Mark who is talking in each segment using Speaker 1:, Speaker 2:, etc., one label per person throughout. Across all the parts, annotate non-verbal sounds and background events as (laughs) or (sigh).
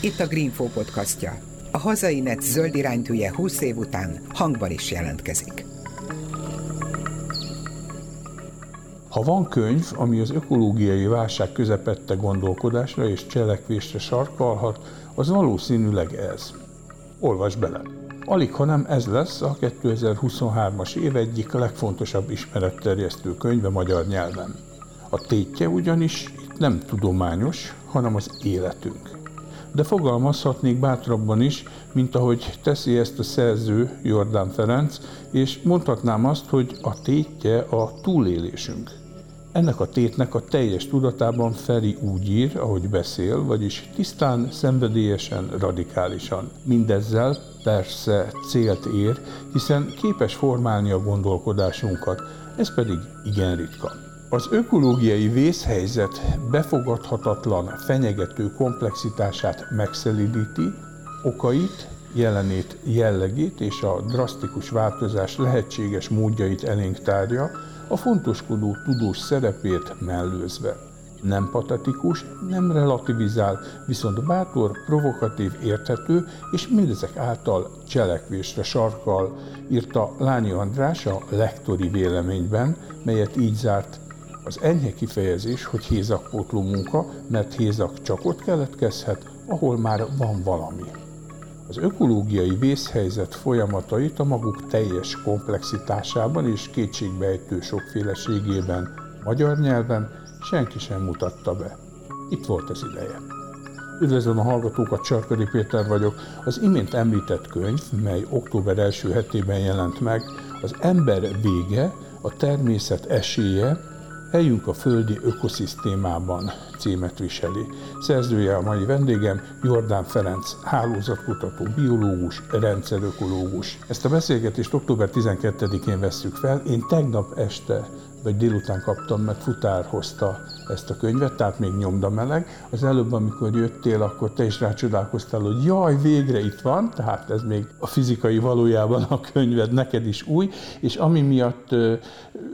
Speaker 1: Itt a Greenfo podcastja. A hazai net zöld iránytűje 20 év után hangban is jelentkezik.
Speaker 2: Ha van könyv, ami az ökológiai válság közepette gondolkodásra és cselekvésre sarkalhat, az valószínűleg ez. Olvas bele! Alig, hanem ez lesz a 2023-as év egyik legfontosabb ismeretterjesztő könyve magyar nyelven. A tétje ugyanis itt nem tudományos, hanem az életünk. De fogalmazhatnék bátrabban is, mint ahogy teszi ezt a szerző Jordán Ferenc, és mondhatnám azt, hogy a tétje a túlélésünk. Ennek a tétnek a teljes tudatában Feri úgy ír, ahogy beszél, vagyis tisztán, szenvedélyesen, radikálisan. Mindezzel persze célt ér, hiszen képes formálni a gondolkodásunkat, ez pedig igen ritka. Az ökológiai vészhelyzet befogadhatatlan, fenyegető komplexitását megszelidíti, okait, jelenét, jellegét és a drasztikus változás lehetséges módjait elénk tárja, a fontoskodó tudós szerepét mellőzve. Nem patetikus, nem relativizál, viszont bátor, provokatív, érthető, és mindezek által cselekvésre sarkal, írta Lányi András a lektori véleményben, melyet így zárt az enyhe kifejezés, hogy hézakpótló munka, mert hézak csak ott keletkezhet, ahol már van valami. Az ökológiai vészhelyzet folyamatait a maguk teljes komplexitásában és kétségbejtő sokféleségében magyar nyelven senki sem mutatta be. Itt volt az ideje. Üdvözlöm a hallgatókat, Csarkadi Péter vagyok. Az imént említett könyv, mely október első hetében jelent meg, az ember vége, a természet esélye, Helyünk a földi ökoszisztémában címet viseli. Szerzője a mai vendégem Jordán Ferenc, hálózatkutató, biológus, rendszerökológus. Ezt a beszélgetést október 12-én vesszük fel. Én tegnap este vagy délután kaptam meg, futár hozta ezt a könyvet, tehát még nyomda meleg. Az előbb, amikor jöttél, akkor te is rácsodálkoztál, hogy jaj, végre itt van, tehát ez még a fizikai valójában a könyved neked is új, és ami miatt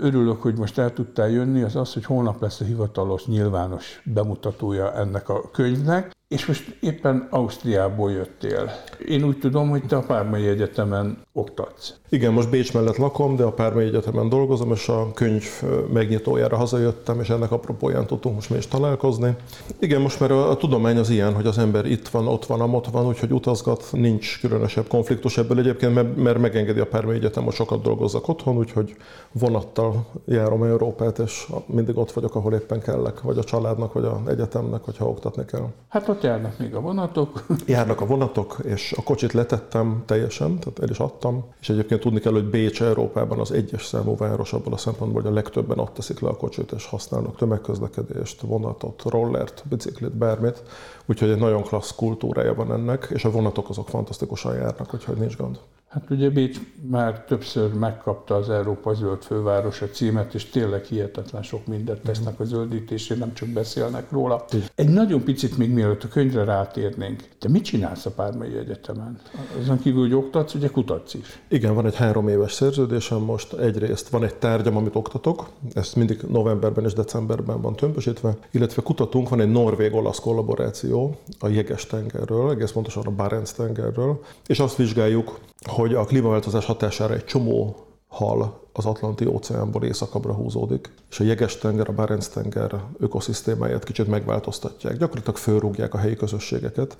Speaker 2: örülök, hogy most el tudtál jönni, az az, hogy holnap lesz a hivatalos, nyilvános bemutatója ennek a könyvnek. És most éppen Ausztriából jöttél. Én úgy tudom, hogy te a Pármai Egyetemen oktatsz.
Speaker 3: Igen, most Bécs mellett lakom, de a Pármai Egyetemen dolgozom, és a könyv megnyitójára hazajöttem, és ennek apropóján tudtunk most mi is találkozni. Igen, most már a, a tudomány az ilyen, hogy az ember itt van, ott van, amott van, úgyhogy utazgat, nincs különösebb konfliktus ebből egyébként, mert, mert megengedi a Pármai Egyetem, hogy sokat dolgozzak otthon, úgyhogy vonattal járom Európát, és mindig ott vagyok, ahol éppen kellek, vagy a családnak, vagy a egyetemnek, hogyha oktatni kell.
Speaker 2: Hát ott járnak még a vonatok. (laughs)
Speaker 3: Járnak a vonatok, és a kocsit letettem teljesen, tehát el is adtam. És egyébként tudni kell, hogy Bécs Európában az egyes számú város abban a szempontból, hogy a legtöbben ott teszik le a kocsit, és használnak tömegközlekedést, vonatot, rollert, biciklit, bármit. Úgyhogy egy nagyon klassz kultúrája van ennek, és a vonatok azok fantasztikusan járnak, úgyhogy nincs gond.
Speaker 2: Hát ugye Bécs már többször megkapta az Európa Zöld Fővárosa címet, és tényleg hihetetlen sok mindent tesznek a zöldítésére, nem csak beszélnek róla. Egy nagyon picit még mielőtt a könyvre rátérnénk. Te mit csinálsz a Pármai Egyetemen? Azon kívül, hogy oktatsz, ugye kutatsz is.
Speaker 3: Igen, van egy három éves szerződésem most. Egyrészt van egy tárgyam, amit oktatok, ezt mindig novemberben és decemberben van tömbösítve, illetve kutatunk, van egy norvég-olasz kollaboráció a Jeges-tengerről, egész pontosan a Barents-tengerről, és azt vizsgáljuk, hogy a klímaváltozás hatására egy csomó hal az Atlanti óceánból északabbra húzódik, és a jeges-tenger, a Barents-tenger ökoszisztémáját kicsit megváltoztatják. Gyakorlatilag fölrúgják a helyi közösségeket,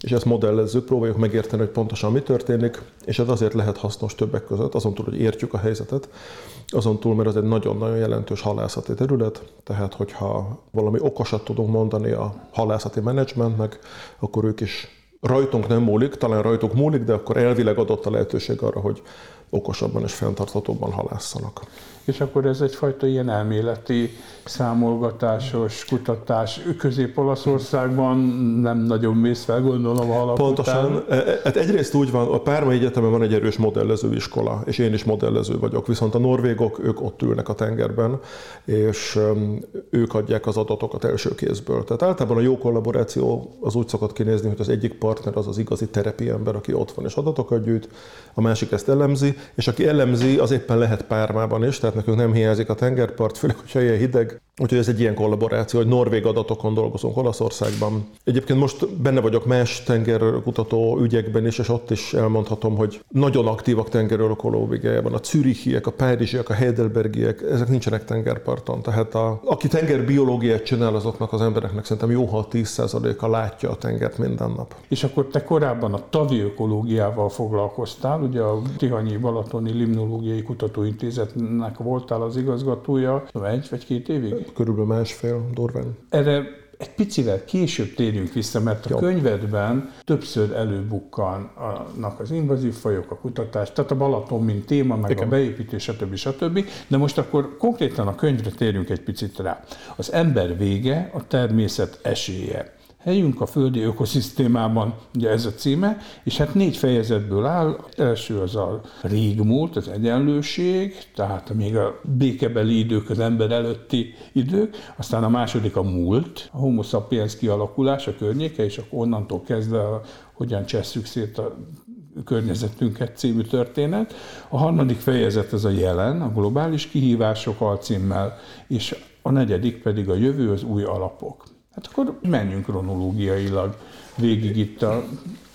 Speaker 3: és ezt modellezzük, próbáljuk megérteni, hogy pontosan mi történik, és ez azért lehet hasznos többek között, azon túl, hogy értjük a helyzetet, azon túl, mert ez egy nagyon-nagyon jelentős halászati terület, tehát hogyha valami okosat tudunk mondani a halászati menedzsmentnek, akkor ők is rajtunk nem múlik, talán rajtuk múlik, de akkor elvileg adott a lehetőség arra, hogy okosabban és fenntarthatóbban halásszanak.
Speaker 2: És akkor ez egyfajta ilyen elméleti, számolgatásos kutatás. Közép-Olaszországban nem nagyon mész fel, gondolom, a halak
Speaker 3: Pontosan. Után. E, e, hát egyrészt úgy van, a Pármai Egyetemen van egy erős modellező iskola, és én is modellező vagyok, viszont a norvégok, ők ott ülnek a tengerben, és ők adják az adatokat első kézből. Tehát általában a jó kollaboráció az úgy szokott kinézni, hogy az egyik partner az az igazi terepi ember, aki ott van és adatokat gyűjt, a másik ezt elemzi, és aki elemzi, az éppen lehet Pármában is, tehát nekünk nem hiányzik a tengerpart, főleg, hogyha ilyen hideg, Úgyhogy ez egy ilyen kollaboráció, hogy norvég adatokon dolgozunk Olaszországban. Egyébként most benne vagyok más tengerkutató ügyekben is, és ott is elmondhatom, hogy nagyon aktívak tengerökológiájában. A zürichiek, a párizsiak, a heidelbergiek, ezek nincsenek tengerparton. Tehát a, aki tengerbiológiát csinál, azoknak az embereknek szerintem jó, ha 10%-a látja a tengert minden nap.
Speaker 2: És akkor te korábban a tavi ökológiával foglalkoztál, ugye a Tihanyi Balatoni Limnológiai Kutatóintézetnek voltál az igazgatója egy vagy két évig?
Speaker 3: körülbelül másfél durván.
Speaker 2: Erre egy picivel később térjünk vissza, mert a Jó. könyvedben többször előbukkannak az invazív fajok, a kutatás, tehát a Balaton, mint téma, meg Igen. a beépítés, stb. stb. De most akkor konkrétan a könyvre térjünk egy picit rá. Az ember vége, a természet esélye helyünk a földi ökoszisztémában, ugye ez a címe, és hát négy fejezetből áll. Első az a régmúlt, az egyenlőség, tehát még a békebeli idők, az ember előtti idők, aztán a második a múlt, a homo sapiens kialakulás, a környéke, és akkor onnantól kezdve a, hogyan csesszük szét a környezetünket című történet. A harmadik fejezet az a jelen, a globális kihívások alcímmel, és a negyedik pedig a jövő, az új alapok. Hát akkor menjünk kronológiailag végig itt a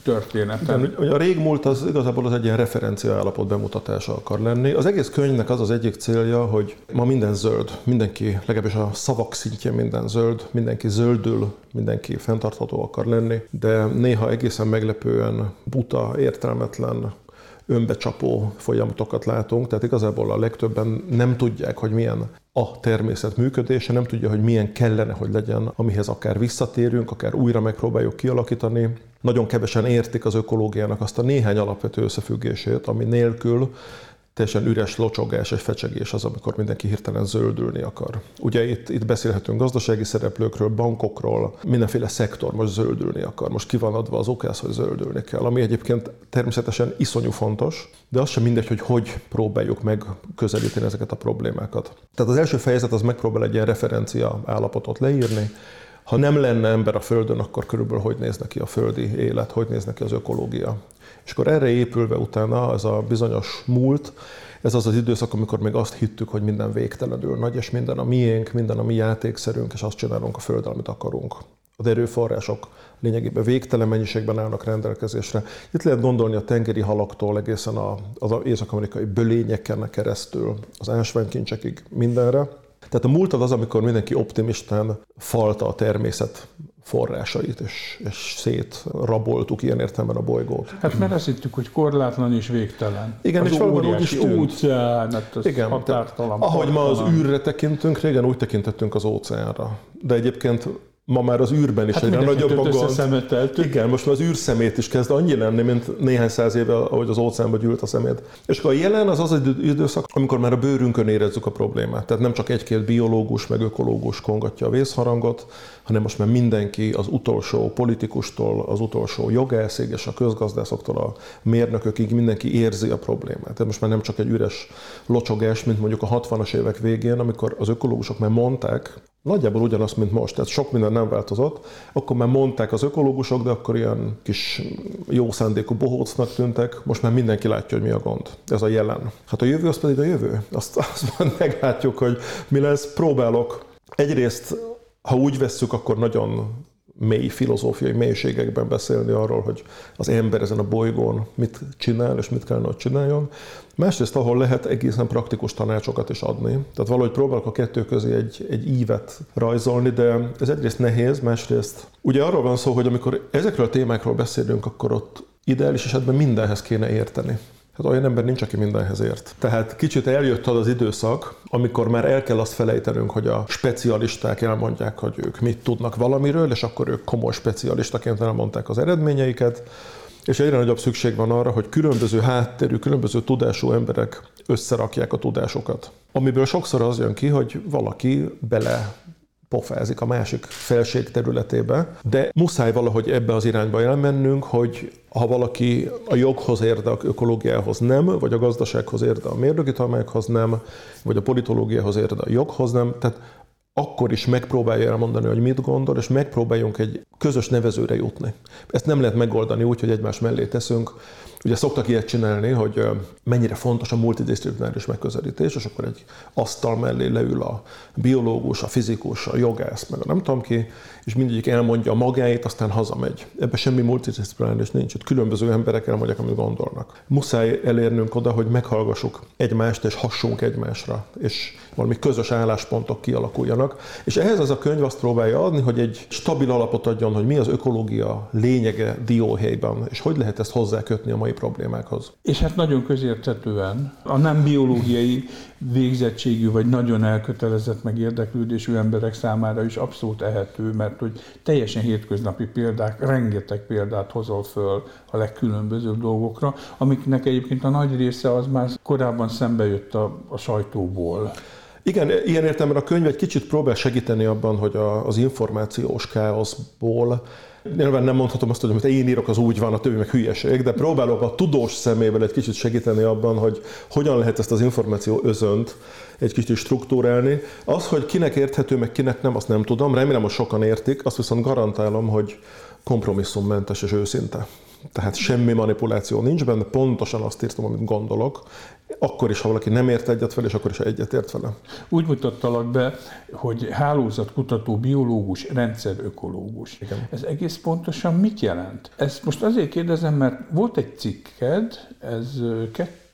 Speaker 2: történeten.
Speaker 3: Igen, a régmúlt az igazából az egy ilyen referencia állapot bemutatása akar lenni. Az egész könyvnek az az egyik célja, hogy ma minden zöld, mindenki, legalábbis a szavak szintjén minden zöld, mindenki zöldül, mindenki fenntartható akar lenni, de néha egészen meglepően buta, értelmetlen, önbecsapó folyamatokat látunk, tehát igazából a legtöbben nem tudják, hogy milyen a természet működése, nem tudja, hogy milyen kellene, hogy legyen, amihez akár visszatérünk, akár újra megpróbáljuk kialakítani. Nagyon kevesen értik az ökológiának azt a néhány alapvető összefüggését, ami nélkül teljesen üres locsogás és fecsegés az, amikor mindenki hirtelen zöldülni akar. Ugye itt, itt beszélhetünk gazdasági szereplőkről, bankokról, mindenféle szektor most zöldülni akar. Most ki van adva az okász, hogy zöldülni kell, ami egyébként természetesen iszonyú fontos, de az sem mindegy, hogy hogy próbáljuk meg közelíteni ezeket a problémákat. Tehát az első fejezet az megpróbál egy ilyen referencia állapotot leírni, ha nem lenne ember a Földön, akkor körülbelül hogy néz neki a földi élet, hogy néz neki az ökológia. És akkor erre épülve utána ez a bizonyos múlt, ez az az időszak, amikor még azt hittük, hogy minden végtelenül nagy, és minden a miénk, minden a mi játékszerünk, és azt csinálunk a Földön, amit akarunk. Az erőforrások lényegében végtelen mennyiségben állnak rendelkezésre. Itt lehet gondolni a tengeri halaktól egészen az észak-amerikai bölényeken keresztül, az ásványkincsekig mindenre. Tehát a múltad az, amikor mindenki optimistán falta a természet forrásait, és, és szétraboltuk ilyen értelemben a bolygót.
Speaker 2: Hát mert azt hittük, hogy korlátlan és végtelen.
Speaker 3: Igen, az és valóban úgy is tűnt.
Speaker 2: óceán, hát az
Speaker 3: Igen, határtalan. Ahogy ma az űrre tekintünk, régen úgy tekintettünk az óceánra. De egyébként ma már az űrben is
Speaker 2: hát
Speaker 3: egyre nagyobb a
Speaker 2: gond.
Speaker 3: Igen, most már az űrszemét is kezd annyi lenni, mint néhány száz éve, ahogy az óceánba gyűlt a szemét. És akkor a jelen az az egy időszak, amikor már a bőrünkön érezzük a problémát. Tehát nem csak egy-két biológus, meg ökológus kongatja a vészharangot, hanem most már mindenki az utolsó politikustól, az utolsó jogászig és a közgazdászoktól a mérnökökig mindenki érzi a problémát. Tehát most már nem csak egy üres locsogás, mint mondjuk a 60-as évek végén, amikor az ökológusok már mondták, Nagyjából ugyanazt, mint most, tehát sok minden nem változott. Akkor már mondták az ökológusok, de akkor ilyen kis jó szándékú bohócnak tűntek. Most már mindenki látja, hogy mi a gond. Ez a jelen. Hát a jövő az pedig a jövő. Azt, (laughs) azt meglátjuk, hogy mi lesz. Próbálok egyrészt, ha úgy vesszük, akkor nagyon mély filozófiai mélységekben beszélni arról, hogy az ember ezen a bolygón mit csinál és mit kellene, hogy csináljon. Másrészt, ahol lehet egészen praktikus tanácsokat is adni. Tehát valahogy próbálok a kettő közé egy, egy ívet rajzolni, de ez egyrészt nehéz, másrészt ugye arról van szó, hogy amikor ezekről a témákról beszélünk, akkor ott ideális esetben mindenhez kéne érteni. Hát olyan ember nincs, aki mindenhez ért. Tehát kicsit eljött az időszak, amikor már el kell azt felejtenünk, hogy a specialisták elmondják, hogy ők mit tudnak valamiről, és akkor ők komoly specialistaként elmondták az eredményeiket, és egyre nagyobb szükség van arra, hogy különböző hátterű, különböző tudású emberek összerakják a tudásokat. Amiből sokszor az jön ki, hogy valaki bele pofázik a másik felség területébe, de muszáj valahogy ebbe az irányba elmennünk, hogy ha valaki a joghoz érde, a ökológiához nem, vagy a gazdasághoz érde, a mérnöki tanulmányokhoz nem, vagy a politológiához érde, a joghoz nem, tehát akkor is megpróbálja elmondani, hogy mit gondol, és megpróbáljunk egy közös nevezőre jutni. Ezt nem lehet megoldani úgy, hogy egymás mellé teszünk Ugye szoktak ilyet csinálni, hogy mennyire fontos a multidisciplináris megközelítés, és akkor egy asztal mellé leül a biológus, a fizikus, a jogász, meg a nem tudom ki, és mindegyik elmondja a magáit, aztán hazamegy. Ebben semmi multidisciplináris nincs, ott különböző emberek elmondják, amit gondolnak. Muszáj elérnünk oda, hogy meghallgassuk egymást, és hassunk egymásra, és valami közös álláspontok kialakuljanak. És ehhez az a könyv azt próbálja adni, hogy egy stabil alapot adjon, hogy mi az ökológia lényege dióhelyben, és hogy lehet ezt hozzákötni a mai problémákhoz.
Speaker 2: És hát nagyon közérthetően a nem biológiai végzettségű vagy nagyon elkötelezett meg érdeklődésű emberek számára is abszolút ehető, mert hogy teljesen hétköznapi példák, rengeteg példát hozol föl a legkülönbözőbb dolgokra, amiknek egyébként a nagy része az már korábban szembe jött a, a sajtóból.
Speaker 3: Igen, ilyen értelemben a könyv egy kicsit próbál segíteni abban, hogy a, az információs káoszból Nyilván nem mondhatom azt, hogy amit én írok, az úgy van, a többi meg hülyeség, de próbálok a tudós szemével egy kicsit segíteni abban, hogy hogyan lehet ezt az információ özönt egy kicsit struktúrálni. Az, hogy kinek érthető, meg kinek nem, azt nem tudom. Remélem, hogy sokan értik, azt viszont garantálom, hogy kompromisszummentes és őszinte. Tehát semmi manipuláció nincs benne, pontosan azt írtam, amit gondolok, akkor is, ha valaki nem ért egyet fel, és akkor is, ha egyet ért vele.
Speaker 2: Úgy mutattalak be, hogy hálózatkutató, biológus, rendszerökológus. Igen. Ez egész pontosan mit jelent? Ezt most azért kérdezem, mert volt egy cikked, ez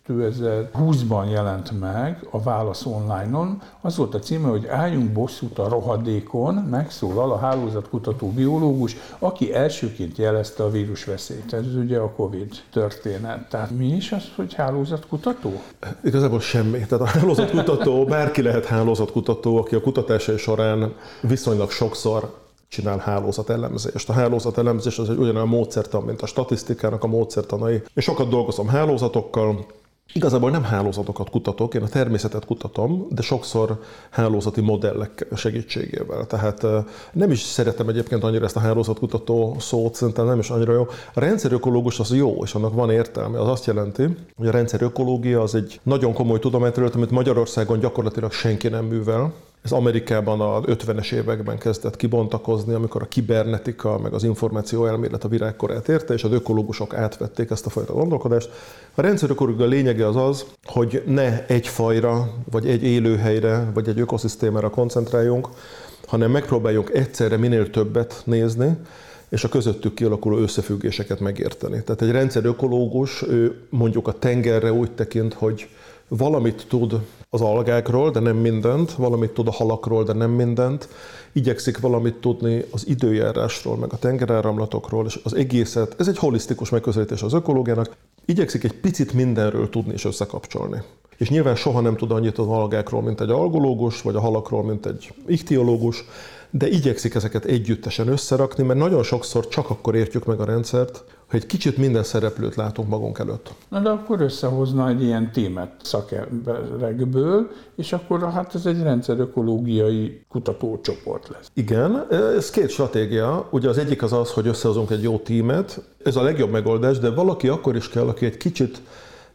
Speaker 2: 2020-ban jelent meg a Válasz online-on. Az volt a címe, hogy álljunk bosszút a rohadékon, megszólal a hálózatkutató biológus, aki elsőként jelezte a vírusveszélyt. Ez ugye a COVID történet. Tehát mi is az, hogy hálózatkutató?
Speaker 3: Igazából semmi. Tehát a hálózatkutató, (laughs) bárki lehet hálózatkutató, aki a kutatásai során viszonylag sokszor csinál hálózatelemzést. A hálózatelemzés az egy ugyanolyan módszertan, mint a statisztikának a módszertanai. Én sokat dolgozom hálózatokkal, Igazából nem hálózatokat kutatok, én a természetet kutatom, de sokszor hálózati modellek segítségével. Tehát nem is szeretem egyébként annyira ezt a hálózatkutató szót, szerintem nem is annyira jó. A rendszerökológus az jó, és annak van értelme. Az azt jelenti, hogy a rendszerökológia az egy nagyon komoly tudományterület, amit Magyarországon gyakorlatilag senki nem művel. Ez Amerikában a 50-es években kezdett kibontakozni, amikor a kibernetika, meg az információ elmélet a virágkorát érte, és az ökológusok átvették ezt a fajta gondolkodást. A rendszerökológia lényege az az, hogy ne egy fajra, vagy egy élőhelyre, vagy egy ökoszisztémára koncentráljunk, hanem megpróbáljunk egyszerre minél többet nézni, és a közöttük kialakuló összefüggéseket megérteni. Tehát egy rendszerökológus, ő mondjuk a tengerre úgy tekint, hogy valamit tud az algákról, de nem mindent, valamit tud a halakról, de nem mindent, igyekszik valamit tudni az időjárásról, meg a tengeráramlatokról, és az egészet, ez egy holisztikus megközelítés az ökológiának, igyekszik egy picit mindenről tudni és összekapcsolni. És nyilván soha nem tud annyit az algákról, mint egy algológus, vagy a halakról, mint egy ichtiológus, de igyekszik ezeket együttesen összerakni, mert nagyon sokszor csak akkor értjük meg a rendszert, hogy kicsit minden szereplőt látunk magunk előtt.
Speaker 2: Na de akkor összehozna egy ilyen témet szakemberekből, és akkor hát ez egy rendszerökológiai kutatócsoport lesz.
Speaker 3: Igen, ez két stratégia. Ugye az egyik az az, hogy összehozunk egy jó tímet, ez a legjobb megoldás, de valaki akkor is kell, aki egy kicsit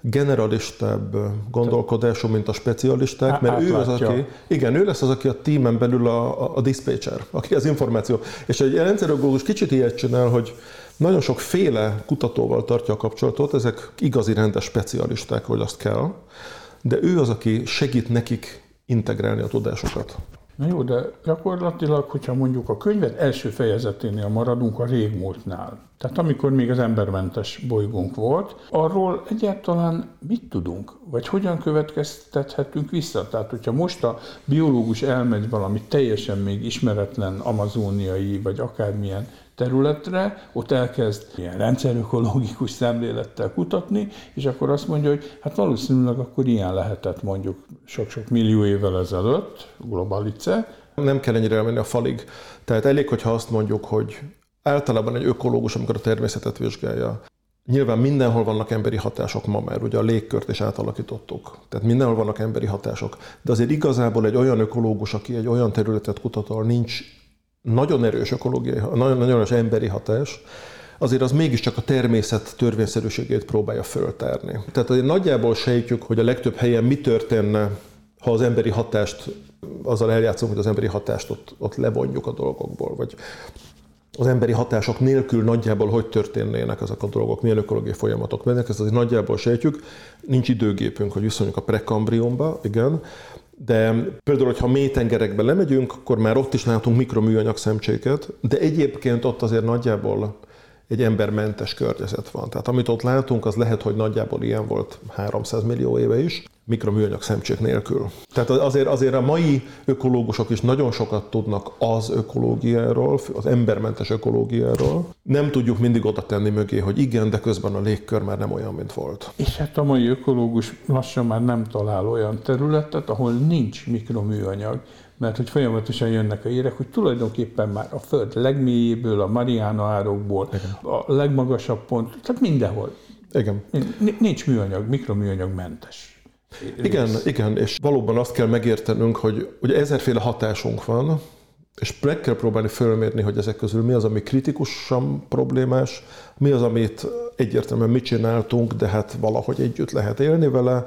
Speaker 3: generalistább gondolkodású, mint a specialisták, mert ő az, aki, igen, ő lesz az, aki a tímen belül a, a, a dispatcher, aki az információ. És egy rendszerökológus kicsit ilyet csinál, hogy nagyon sok féle kutatóval tartja a kapcsolatot, ezek igazi rendes specialisták, hogy azt kell, de ő az, aki segít nekik integrálni a tudásokat.
Speaker 2: Na jó, de gyakorlatilag, hogyha mondjuk a könyvet első fejezeténél maradunk a régmúltnál, tehát amikor még az embermentes bolygónk volt, arról egyáltalán mit tudunk, vagy hogyan következtethetünk vissza? Tehát, hogyha most a biológus elmegy valami teljesen még ismeretlen amazóniai, vagy akármilyen területre, ott elkezd ilyen rendszerökológikus szemlélettel kutatni, és akkor azt mondja, hogy hát valószínűleg akkor ilyen lehetett mondjuk sok-sok millió évvel ezelőtt, globalice.
Speaker 3: Nem kell ennyire elmenni a falig. Tehát elég, hogyha azt mondjuk, hogy általában egy ökológus, amikor a természetet vizsgálja, Nyilván mindenhol vannak emberi hatások ma már, ugye a légkört is átalakítottuk. Tehát mindenhol vannak emberi hatások. De azért igazából egy olyan ökológus, aki egy olyan területet kutat, ahol nincs nagyon erős ökológiai, nagyon, nagyon erős emberi hatás, azért az mégiscsak a természet törvényszerűségét próbálja föltárni. Tehát azért nagyjából sejtjük, hogy a legtöbb helyen mi történne ha az emberi hatást, azzal eljátszunk, hogy az emberi hatást ott, ott levonjuk a dolgokból, vagy az emberi hatások nélkül nagyjából hogy történnének ezek a dolgok, milyen ökológiai folyamatok mennek, ezt azért nagyjából sejtjük. Nincs időgépünk, hogy viszonyunk a prekambriumba, igen, de például, hogyha mély lemegyünk, akkor már ott is látunk mikroműanyag szemcséket, de egyébként ott azért nagyjából egy embermentes környezet van. Tehát amit ott látunk, az lehet, hogy nagyjából ilyen volt 300 millió éve is, mikroműanyag szemcsék nélkül. Tehát azért, azért a mai ökológusok is nagyon sokat tudnak az ökológiáról, az embermentes ökológiáról. Nem tudjuk mindig oda tenni mögé, hogy igen, de közben a légkör már nem olyan, mint volt.
Speaker 2: És hát a mai ökológus lassan már nem talál olyan területet, ahol nincs mikroműanyag, mert hogy folyamatosan jönnek a érek, hogy tulajdonképpen már a Föld legmélyéből, a Mariana árokból, Igen. a legmagasabb pont, tehát mindenhol.
Speaker 3: Igen.
Speaker 2: Nincs műanyag, mikroműanyag mentes.
Speaker 3: Igen, igen, és valóban azt kell megértenünk, hogy ugye ezerféle hatásunk van, és meg kell próbálni fölmérni, hogy ezek közül mi az, ami kritikusan problémás, mi az, amit egyértelműen mit csináltunk, de hát valahogy együtt lehet élni vele,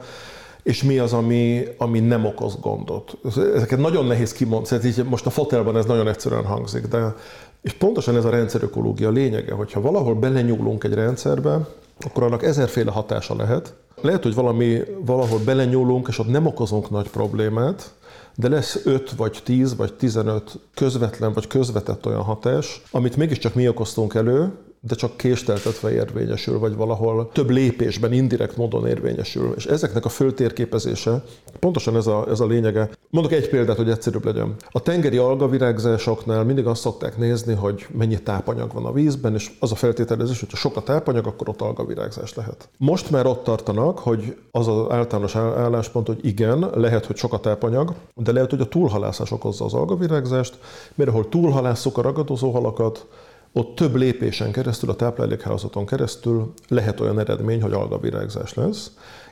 Speaker 3: és mi az, ami, ami nem okoz gondot. Ezeket nagyon nehéz kimondani, így most a fotelban ez nagyon egyszerűen hangzik, de és pontosan ez a rendszerökológia lényege, hogyha valahol belenyúlunk egy rendszerbe, akkor annak ezerféle hatása lehet. Lehet, hogy valami, valahol belenyúlunk, és ott nem okozunk nagy problémát, de lesz 5 vagy 10 vagy 15 közvetlen vagy közvetett olyan hatás, amit mégiscsak mi okoztunk elő, de csak késteltetve érvényesül, vagy valahol több lépésben, indirekt módon érvényesül. És ezeknek a föltérképezése, pontosan ez a, ez a lényege. Mondok egy példát, hogy egyszerűbb legyen. A tengeri algavirágzásoknál mindig azt szokták nézni, hogy mennyi tápanyag van a vízben, és az a feltételezés, hogy ha sok a tápanyag, akkor ott algavirágzás lehet. Most már ott tartanak, hogy az az általános álláspont, hogy igen, lehet, hogy sok a tápanyag, de lehet, hogy a túlhalászás okozza az algavirágzást, mert ahol túlhalásszuk a ragadozó halakat, ott több lépésen keresztül, a táplálékhálózaton keresztül lehet olyan eredmény, hogy algavirágzás lesz,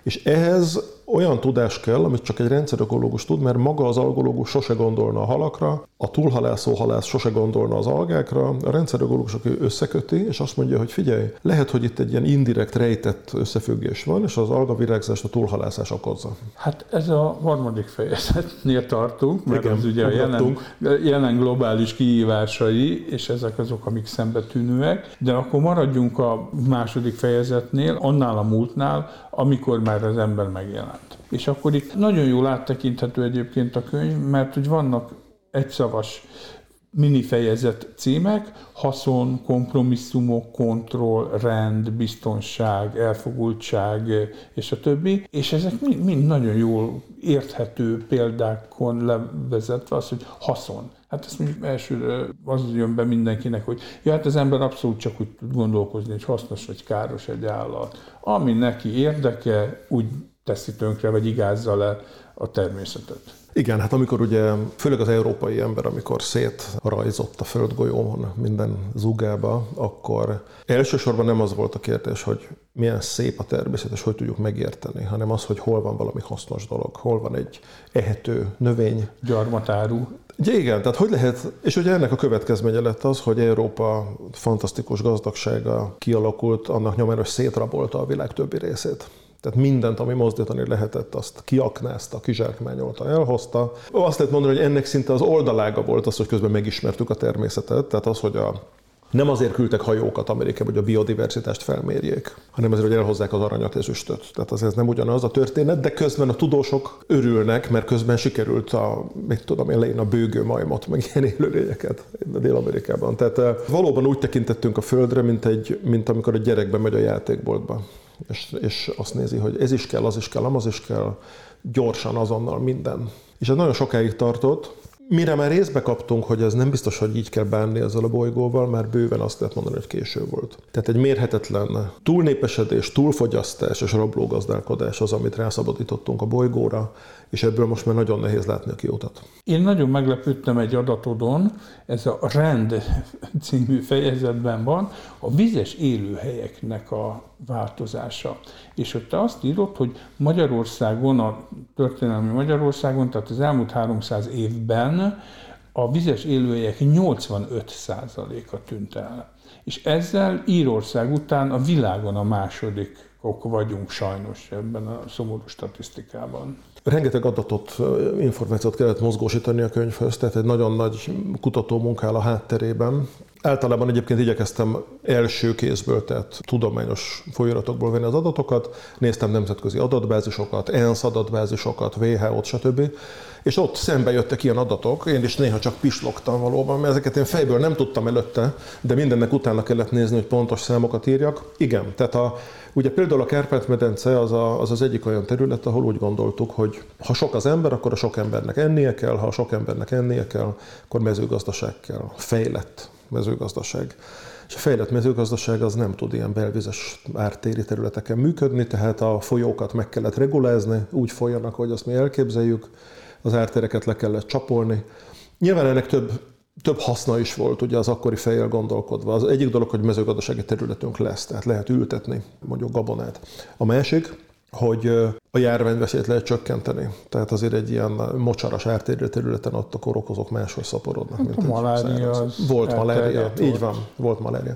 Speaker 3: és ehhez olyan tudás kell, amit csak egy rendszerökológus tud, mert maga az algológus sose gondolna a halakra, a túlhalászó halász sose gondolna az algákra, a rendszerökológus aki összeköti, és azt mondja, hogy figyelj, lehet, hogy itt egy ilyen indirekt, rejtett összefüggés van, és az algavirágzást a túlhalászás okozza.
Speaker 2: Hát ez a harmadik fejezetnél tartunk, mert Igen, az ugye a jelen, jelen globális kihívásai, és ezek azok, amik szembetűnőek, de akkor maradjunk a második fejezetnél, annál a múltnál, amikor már az ember megjelent. És akkor itt nagyon jól áttekinthető egyébként a könyv, mert hogy vannak egyszavas mini fejezet címek, haszon, kompromisszumok, kontroll, rend, biztonság, elfogultság és a többi, és ezek mind, mind nagyon jól érthető példákon levezetve az, hogy haszon. Hát ezt mondjuk elsőre az jön be mindenkinek, hogy ja, hát az ember abszolút csak úgy tud gondolkozni, hogy hasznos vagy káros egy állat. Ami neki érdeke, úgy teszi tönkre, vagy igázza le a természetet.
Speaker 3: Igen, hát amikor ugye, főleg az európai ember, amikor szétrajzott a földgolyómon minden zugába, akkor elsősorban nem az volt a kérdés, hogy milyen szép a természet, és hogy tudjuk megérteni, hanem az, hogy hol van valami hasznos dolog, hol van egy ehető növény.
Speaker 2: Gyarmatáru.
Speaker 3: Ugye igen, tehát hogy lehet, és ugye ennek a következménye lett az, hogy Európa fantasztikus gazdagsága kialakult, annak nyomán, hogy szétrabolta a világ többi részét. Tehát mindent, ami mozdítani lehetett, azt kiaknázta, kizsákmányolta, elhozta. Azt lehet mondani, hogy ennek szinte az oldalága volt az, hogy közben megismertük a természetet, tehát az, hogy a nem azért küldtek hajókat Amerikába, hogy a biodiversitást felmérjék, hanem azért, hogy elhozzák az aranyat, ezüstöt. Tehát az ez nem ugyanaz a történet, de közben a tudósok örülnek, mert közben sikerült a, mit tudom én, a bőgő majmot, meg ilyen élőlényeket Dél-Amerikában. Tehát valóban úgy tekintettünk a Földre, mint, egy, mint amikor a gyerek bemegy a játékboltba és, és azt nézi, hogy ez is kell, az is kell, az is kell, gyorsan, azonnal minden. És ez nagyon sokáig tartott, Mire már részbe kaptunk, hogy ez nem biztos, hogy így kell bánni ezzel a bolygóval, már bőven azt lehet mondani, hogy késő volt. Tehát egy mérhetetlen túlnépesedés, túlfogyasztás és rablógazdálkodás az, amit rászabadítottunk a bolygóra, és ebből most már nagyon nehéz látni a kiutat.
Speaker 2: Én nagyon meglepődtem egy adatodon, ez a rend című fejezetben van, a vizes élőhelyeknek a változása. És ott azt írod, hogy Magyarországon, a történelmi Magyarországon, tehát az elmúlt 300 évben a vizes élőhelyek 85%-a tűnt el. És ezzel Írország után a világon a második ok vagyunk sajnos ebben a szomorú statisztikában.
Speaker 3: Rengeteg adatot, információt kellett mozgósítani a könyvhöz, tehát egy nagyon nagy kutató munkál a hátterében. Általában egyébként igyekeztem első kézből, tehát tudományos folyóiratokból venni az adatokat, néztem nemzetközi adatbázisokat, ENSZ adatbázisokat, WHO-t, stb. És ott szembe jöttek ilyen adatok, én is néha csak pislogtam valóban, mert ezeket én fejből nem tudtam előtte, de mindennek utána kellett nézni, hogy pontos számokat írjak. Igen, tehát a, ugye például a Kárpát-medence az, a, az az egyik olyan terület, ahol úgy gondoltuk, hogy ha sok az ember, akkor a sok embernek ennie kell, ha a sok embernek ennie kell, akkor mezőgazdaság kell, fejlett mezőgazdaság. És a fejlett mezőgazdaság az nem tud ilyen belvizes ártéri területeken működni, tehát a folyókat meg kellett regulázni, úgy folyjanak, hogy azt mi elképzeljük, az ártereket le kellett csapolni. Nyilván ennek több, több haszna is volt ugye az akkori fejjel gondolkodva. Az egyik dolog, hogy mezőgazdasági területünk lesz, tehát lehet ültetni mondjuk gabonát. A másik, hogy a járványveszélyt lehet csökkenteni. Tehát azért egy ilyen mocsaras ártérő területen ott a korokozók máshogy szaporodnak. Hát
Speaker 2: mint a malária
Speaker 3: Volt malária, így van, volt malária.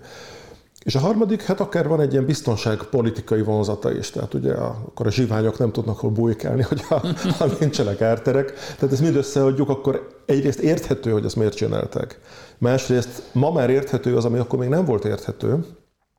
Speaker 3: És a harmadik, hát akár van egy ilyen biztonságpolitikai vonzata is, tehát ugye akkor a zsiványok nem tudnak hol bujkálni, (laughs) hogy ha, ha nincsenek árterek. Tehát ezt mind összeadjuk, akkor egyrészt érthető, hogy ezt miért csinálták. Másrészt ma már érthető az, ami akkor még nem volt érthető,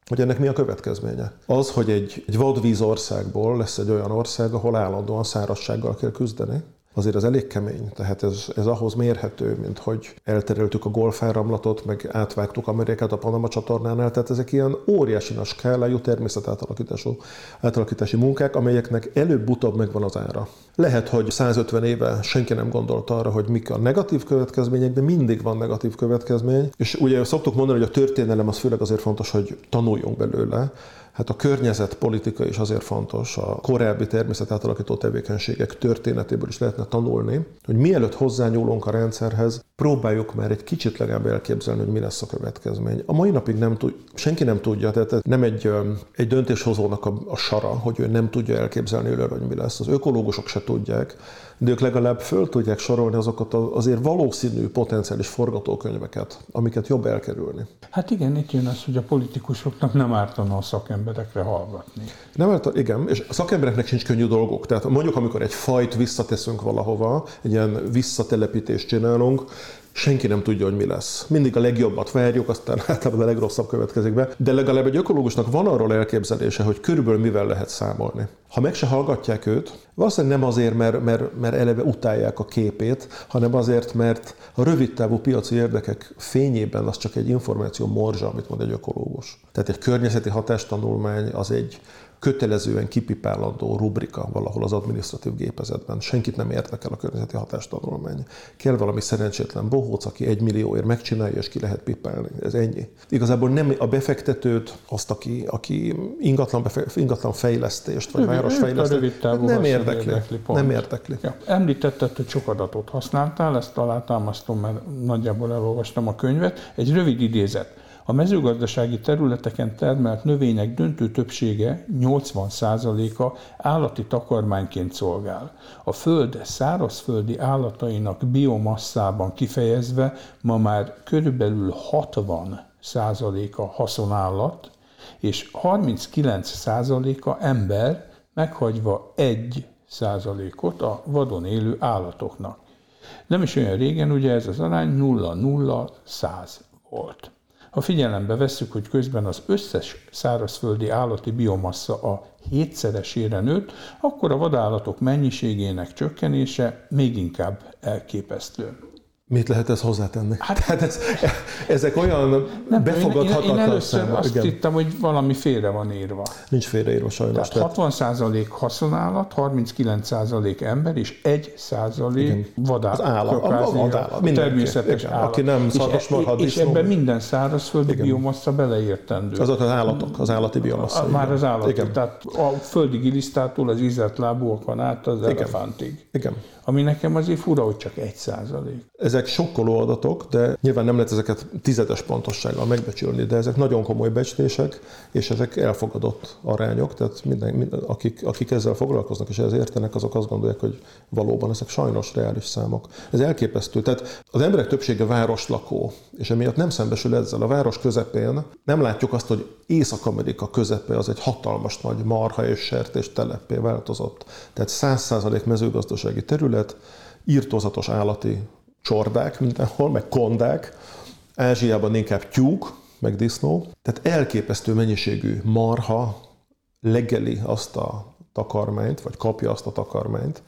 Speaker 3: hogy ennek mi a következménye? Az, hogy egy, egy vadvíz országból lesz egy olyan ország, ahol állandóan szárazsággal kell küzdeni, azért az elég kemény. Tehát ez, ez ahhoz mérhető, mint hogy eltereltük a golfáramlatot, meg átvágtuk Amerikát a Panama csatornánál. Tehát ezek ilyen óriási nagy skálájú természetátalakítású átalakítási munkák, amelyeknek előbb-utóbb megvan az ára. Lehet, hogy 150 éve senki nem gondolt arra, hogy mik a negatív következmények, de mindig van negatív következmény. És ugye szoktuk mondani, hogy a történelem az főleg azért fontos, hogy tanuljunk belőle, Hát a környezetpolitika is azért fontos, a korábbi természetátalakító tevékenységek történetéből is lehetne tanulni, hogy mielőtt hozzányúlunk a rendszerhez, próbáljuk már egy kicsit legalább elképzelni, hogy mi lesz a következmény. A mai napig nem tud, senki nem tudja, tehát nem egy, egy döntéshozónak a, a sara, hogy ő nem tudja elképzelni előre, hogy mi lesz. Az ökológusok se tudják, de ők legalább föl tudják sorolni azokat azért valószínű potenciális forgatókönyveket, amiket jobb elkerülni.
Speaker 2: Hát igen, itt jön az, hogy a politikusoknak nem ártana a szakemberekre hallgatni.
Speaker 3: Nem ártana, igen, és a szakembereknek sincs könnyű dolgok. Tehát mondjuk, amikor egy fajt visszateszünk valahova, egy ilyen visszatelepítést csinálunk, senki nem tudja, hogy mi lesz. Mindig a legjobbat várjuk, aztán (laughs) általában a legrosszabb következik be, de legalább egy ökológusnak van arról elképzelése, hogy körülbelül mivel lehet számolni. Ha meg se hallgatják őt, valószínűleg nem azért, mert, mert, mert eleve utálják a képét, hanem azért, mert a rövidtávú piaci érdekek fényében az csak egy információ morzsa, amit mond egy ökológus. Tehát egy környezeti hatástanulmány az egy kötelezően kipipálandó rubrika valahol az adminisztratív gépezetben. Senkit nem érdekel a környezeti hatástanulmány. Kell valami szerencsétlen bohóc, aki egy millióért megcsinálja, és ki lehet pipálni. Ez ennyi. Igazából nem a befektetőt, azt, aki, aki ingatlan, befe, ingatlan fejlesztést, vagy városfejlesztést, nem érdekli. érdekli nem érdekli.
Speaker 2: Ja. Említetted, hogy sok adatot használtál, ezt alátámasztom, mert nagyjából elolvastam a könyvet. Egy rövid idézet. A mezőgazdasági területeken termelt növények döntő többsége, 80%-a állati takarmányként szolgál. A föld szárazföldi állatainak biomasszában kifejezve ma már körülbelül 60 a haszonállat, és 39 a ember, meghagyva egy százalékot a vadon élő állatoknak. Nem is olyan régen, ugye ez az arány 0-0-100 volt. Ha figyelembe vesszük, hogy közben az összes szárazföldi állati biomassa a hétszeresére nőtt, akkor a vadállatok mennyiségének csökkenése még inkább elképesztő.
Speaker 3: Mit lehet ez hozzátenni? Hát, hát ez, ezek olyan nem, befogadhatatlan
Speaker 2: Én, én először számok. azt igen. hittem, hogy valami félre van írva.
Speaker 3: Nincs félreírva sajnos.
Speaker 2: Tehát 60% haszonállat, 39% ember és 1% vadállat. Az állat, a, vadállat, természetes igen, állat.
Speaker 3: Aki nem szaros marha,
Speaker 2: És, és ebben minden szárazföldi igen. biomassa beleértendő.
Speaker 3: Azok az állatok, az állati biomassa. A,
Speaker 2: már az állati, igen. tehát a földi gilisztától az ízelt lábúakon át az igen. elefántig.
Speaker 3: Igen.
Speaker 2: Ami nekem azért fura, hogy csak 1%.
Speaker 3: Ez ezek sokkoló adatok, de nyilván nem lehet ezeket tizedes pontossággal megbecsülni, de ezek nagyon komoly becslések, és ezek elfogadott arányok, tehát minden, minden akik, akik ezzel foglalkoznak és ezzel értenek, azok azt gondolják, hogy valóban ezek sajnos reális számok. Ez elképesztő. Tehát az emberek többsége városlakó, és emiatt nem szembesül ezzel. A város közepén nem látjuk azt, hogy Észak-Amerika közepe az egy hatalmas nagy marha és sertés telepé változott. Tehát 100% mezőgazdasági terület, írtózatos állati csordák mindenhol, meg kondák, Ázsiában inkább tyúk, meg disznó. Tehát elképesztő mennyiségű marha legeli azt a takarmányt, vagy kapja azt a takarmányt,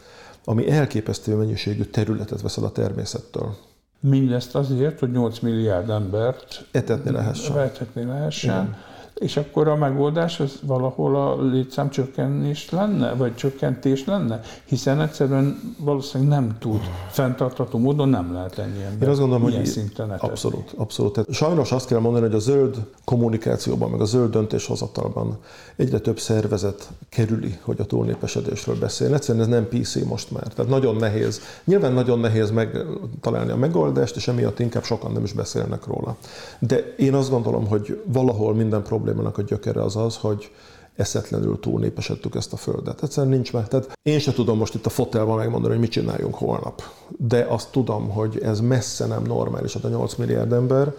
Speaker 3: ami elképesztő mennyiségű területet veszel a természettől.
Speaker 2: Mindezt azért, hogy 8 milliárd embert
Speaker 3: etetni lehessen.
Speaker 2: Etetni lehessen. Igen és akkor a megoldás az valahol a létszám csökkenés lenne, vagy csökkentés lenne, hiszen egyszerűen valószínűleg nem tud fenntartható módon nem lehet ennyi ember.
Speaker 3: Én azt gondolom, hogy szinten abszolút, abszolút. Tehát sajnos azt kell mondani, hogy a zöld kommunikációban, meg a zöld döntéshozatalban egyre több szervezet kerüli, hogy a túlnépesedésről beszél. Egyszerűen ez nem PC most már. Tehát nagyon nehéz. Nyilván nagyon nehéz megtalálni a megoldást, és emiatt inkább sokan nem is beszélnek róla. De én azt gondolom, hogy valahol minden probléma problémának a gyökere az az, hogy eszetlenül túlnépesedtük ezt a földet. Egyszerűen nincs meg. Tehát én sem tudom most itt a fotelban megmondani, hogy mit csináljunk holnap. De azt tudom, hogy ez messze nem normális, hát a 8 milliárd ember,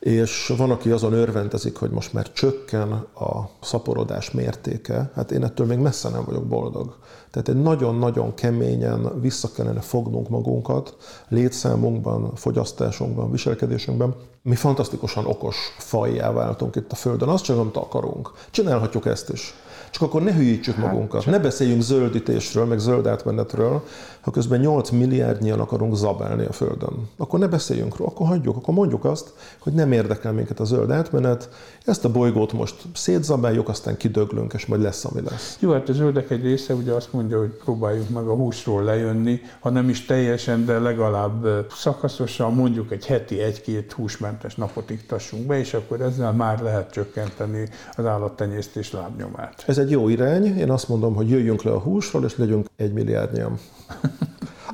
Speaker 3: és van, aki azon örvendezik, hogy most már csökken a szaporodás mértéke, hát én ettől még messze nem vagyok boldog. Tehát egy nagyon-nagyon keményen vissza kellene fognunk magunkat létszámunkban, fogyasztásunkban, viselkedésünkben. Mi fantasztikusan okos fajjá váltunk itt a Földön, azt csak amit akarunk. Csinálhatjuk ezt is. Csak akkor ne hülyítsük hát, magunkat, ne beszéljünk zöldítésről, meg zöld átmenetről, ha közben 8 milliárdnyian akarunk zabálni a Földön. Akkor ne beszéljünk róla, akkor hagyjuk, akkor mondjuk azt, hogy nem érdekel minket a zöld átmenet, ezt a bolygót most szétzabáljuk, aztán kidöglünk, és majd lesz, ami lesz.
Speaker 2: Jó, hát a zöldek egy része ugye azt mondja, hogy próbáljuk meg a húsról lejönni, ha nem is teljesen, de legalább szakaszosan, mondjuk egy heti egy-két húsmentes napot iktassunk be, és akkor ezzel már lehet csökkenteni az állattenyésztés lábnyomát.
Speaker 3: Ez egy jó irány, én azt mondom, hogy jöjjünk le a húsról, és legyünk egy milliárdnyian.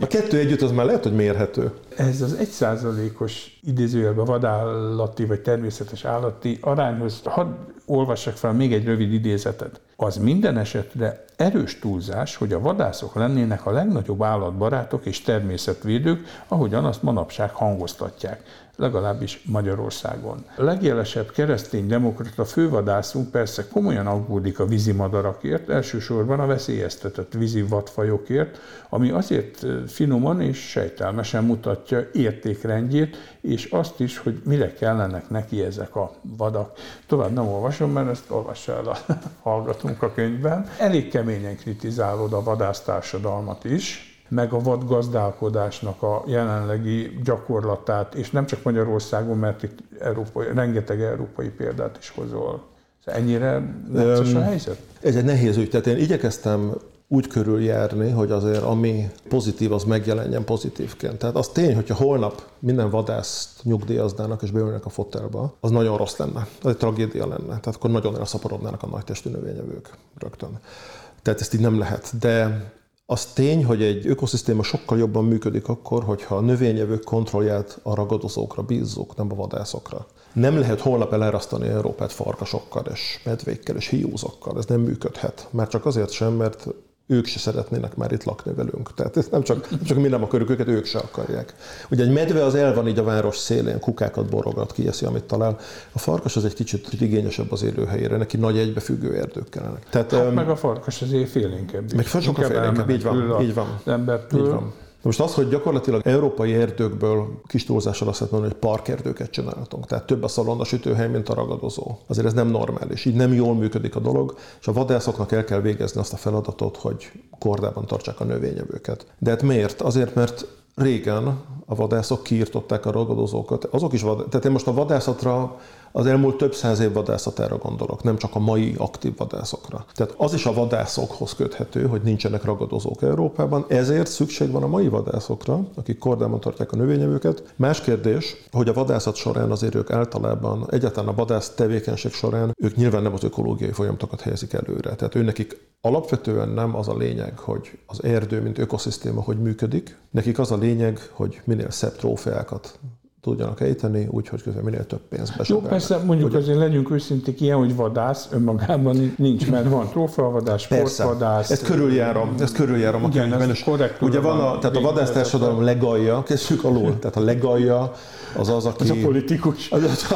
Speaker 3: A kettő együtt az már lehet, hogy mérhető.
Speaker 2: Ez az egy százalékos idézőjelben vadállati vagy természetes állati arányhoz, hadd olvassak fel még egy rövid idézetet. Az minden esetre erős túlzás, hogy a vadászok lennének a legnagyobb állatbarátok és természetvédők, ahogyan azt manapság hangoztatják legalábbis Magyarországon. A legjelesebb keresztény demokrata fővadászunk persze komolyan aggódik a vízimadarakért, elsősorban a veszélyeztetett vízi vadfajokért, ami azért finoman és sejtelmesen mutatja értékrendjét, és azt is, hogy mire kellenek neki ezek a vadak. Tovább nem olvasom, mert ezt olvassa el a (laughs) hallgatunk a könyvben. Elég keményen kritizálod a vadásztársadalmat is, meg a vadgazdálkodásnak a jelenlegi gyakorlatát, és nem csak Magyarországon, mert itt európai, rengeteg európai példát is hozol. Ennyire necces a helyzet?
Speaker 3: Ez egy nehéz ügy. Tehát én igyekeztem úgy körüljárni, hogy azért ami pozitív, az megjelenjen pozitívként. Tehát az tény, hogyha holnap minden vadászt nyugdíjaznának és beülnek a fotelba, az nagyon rossz lenne. Az egy tragédia lenne. Tehát akkor nagyon elszaporodnának a nagy testű növényevők rögtön. Tehát ezt így nem lehet. De az tény, hogy egy ökoszisztéma sokkal jobban működik akkor, hogyha a növényevők kontrollját a ragadozókra bízzuk, nem a vadászokra. Nem lehet holnap elerasztani Európát farkasokkal és medvékkel és hiúzokkal, ez nem működhet. Már csak azért sem, mert ők se szeretnének már itt lakni velünk. Tehát ez nem csak, nem csak mi nem akarjuk őket, ők se akarják. Ugye egy medve az el van így a város szélén, kukákat borogat, kieszi, amit talál. A farkas az egy kicsit igényesebb az élőhelyére, neki nagy egybefüggő erdők kellene.
Speaker 2: Tehát, hát um, meg a farkas azért félénkebb.
Speaker 3: Meg sokkal félénkebb, így van. Így van.
Speaker 2: Embertől. Így van.
Speaker 3: Most az, hogy gyakorlatilag európai erdőkből kis túlzással azt lehet mondani, hogy parkerdőket csináltunk. Tehát több a szalonna sütőhely, mint a ragadozó. Azért ez nem normális. Így nem jól működik a dolog, és a vadászoknak el kell végezni azt a feladatot, hogy kordában tartsák a növényevőket. De hát miért? Azért, mert régen a vadászok kiirtották a ragadozókat. Azok is vad... Tehát én most a vadászatra az elmúlt több száz év vadászatára gondolok, nem csak a mai aktív vadászokra. Tehát az is a vadászokhoz köthető, hogy nincsenek ragadozók Európában, ezért szükség van a mai vadászokra, akik kordában tartják a növényevőket. Más kérdés, hogy a vadászat során azért ők általában, egyáltalán a vadász tevékenység során, ők nyilván nem az ökológiai folyamatokat helyezik előre. Tehát ő nekik alapvetően nem az a lényeg, hogy az erdő, mint ökoszisztéma, hogy működik. Nekik az a lényeg, hogy minél szebb trófeákat tudjanak ejteni, úgyhogy közben minél több pénzt
Speaker 2: Jó, persze, mondjuk hogy... azért legyünk őszinték, ilyen, hogy vadász önmagában nincs, mert van trófeavadász, sportvadász.
Speaker 3: Ezt körüljárom, ezt körüljárom a
Speaker 2: Igen, ez
Speaker 3: Ugye van a, tehát a vadásztársadalom legalja, kezdjük alul, (laughs) tehát a legalja az az, aki...
Speaker 2: Az a politikus. (laughs) Az, az,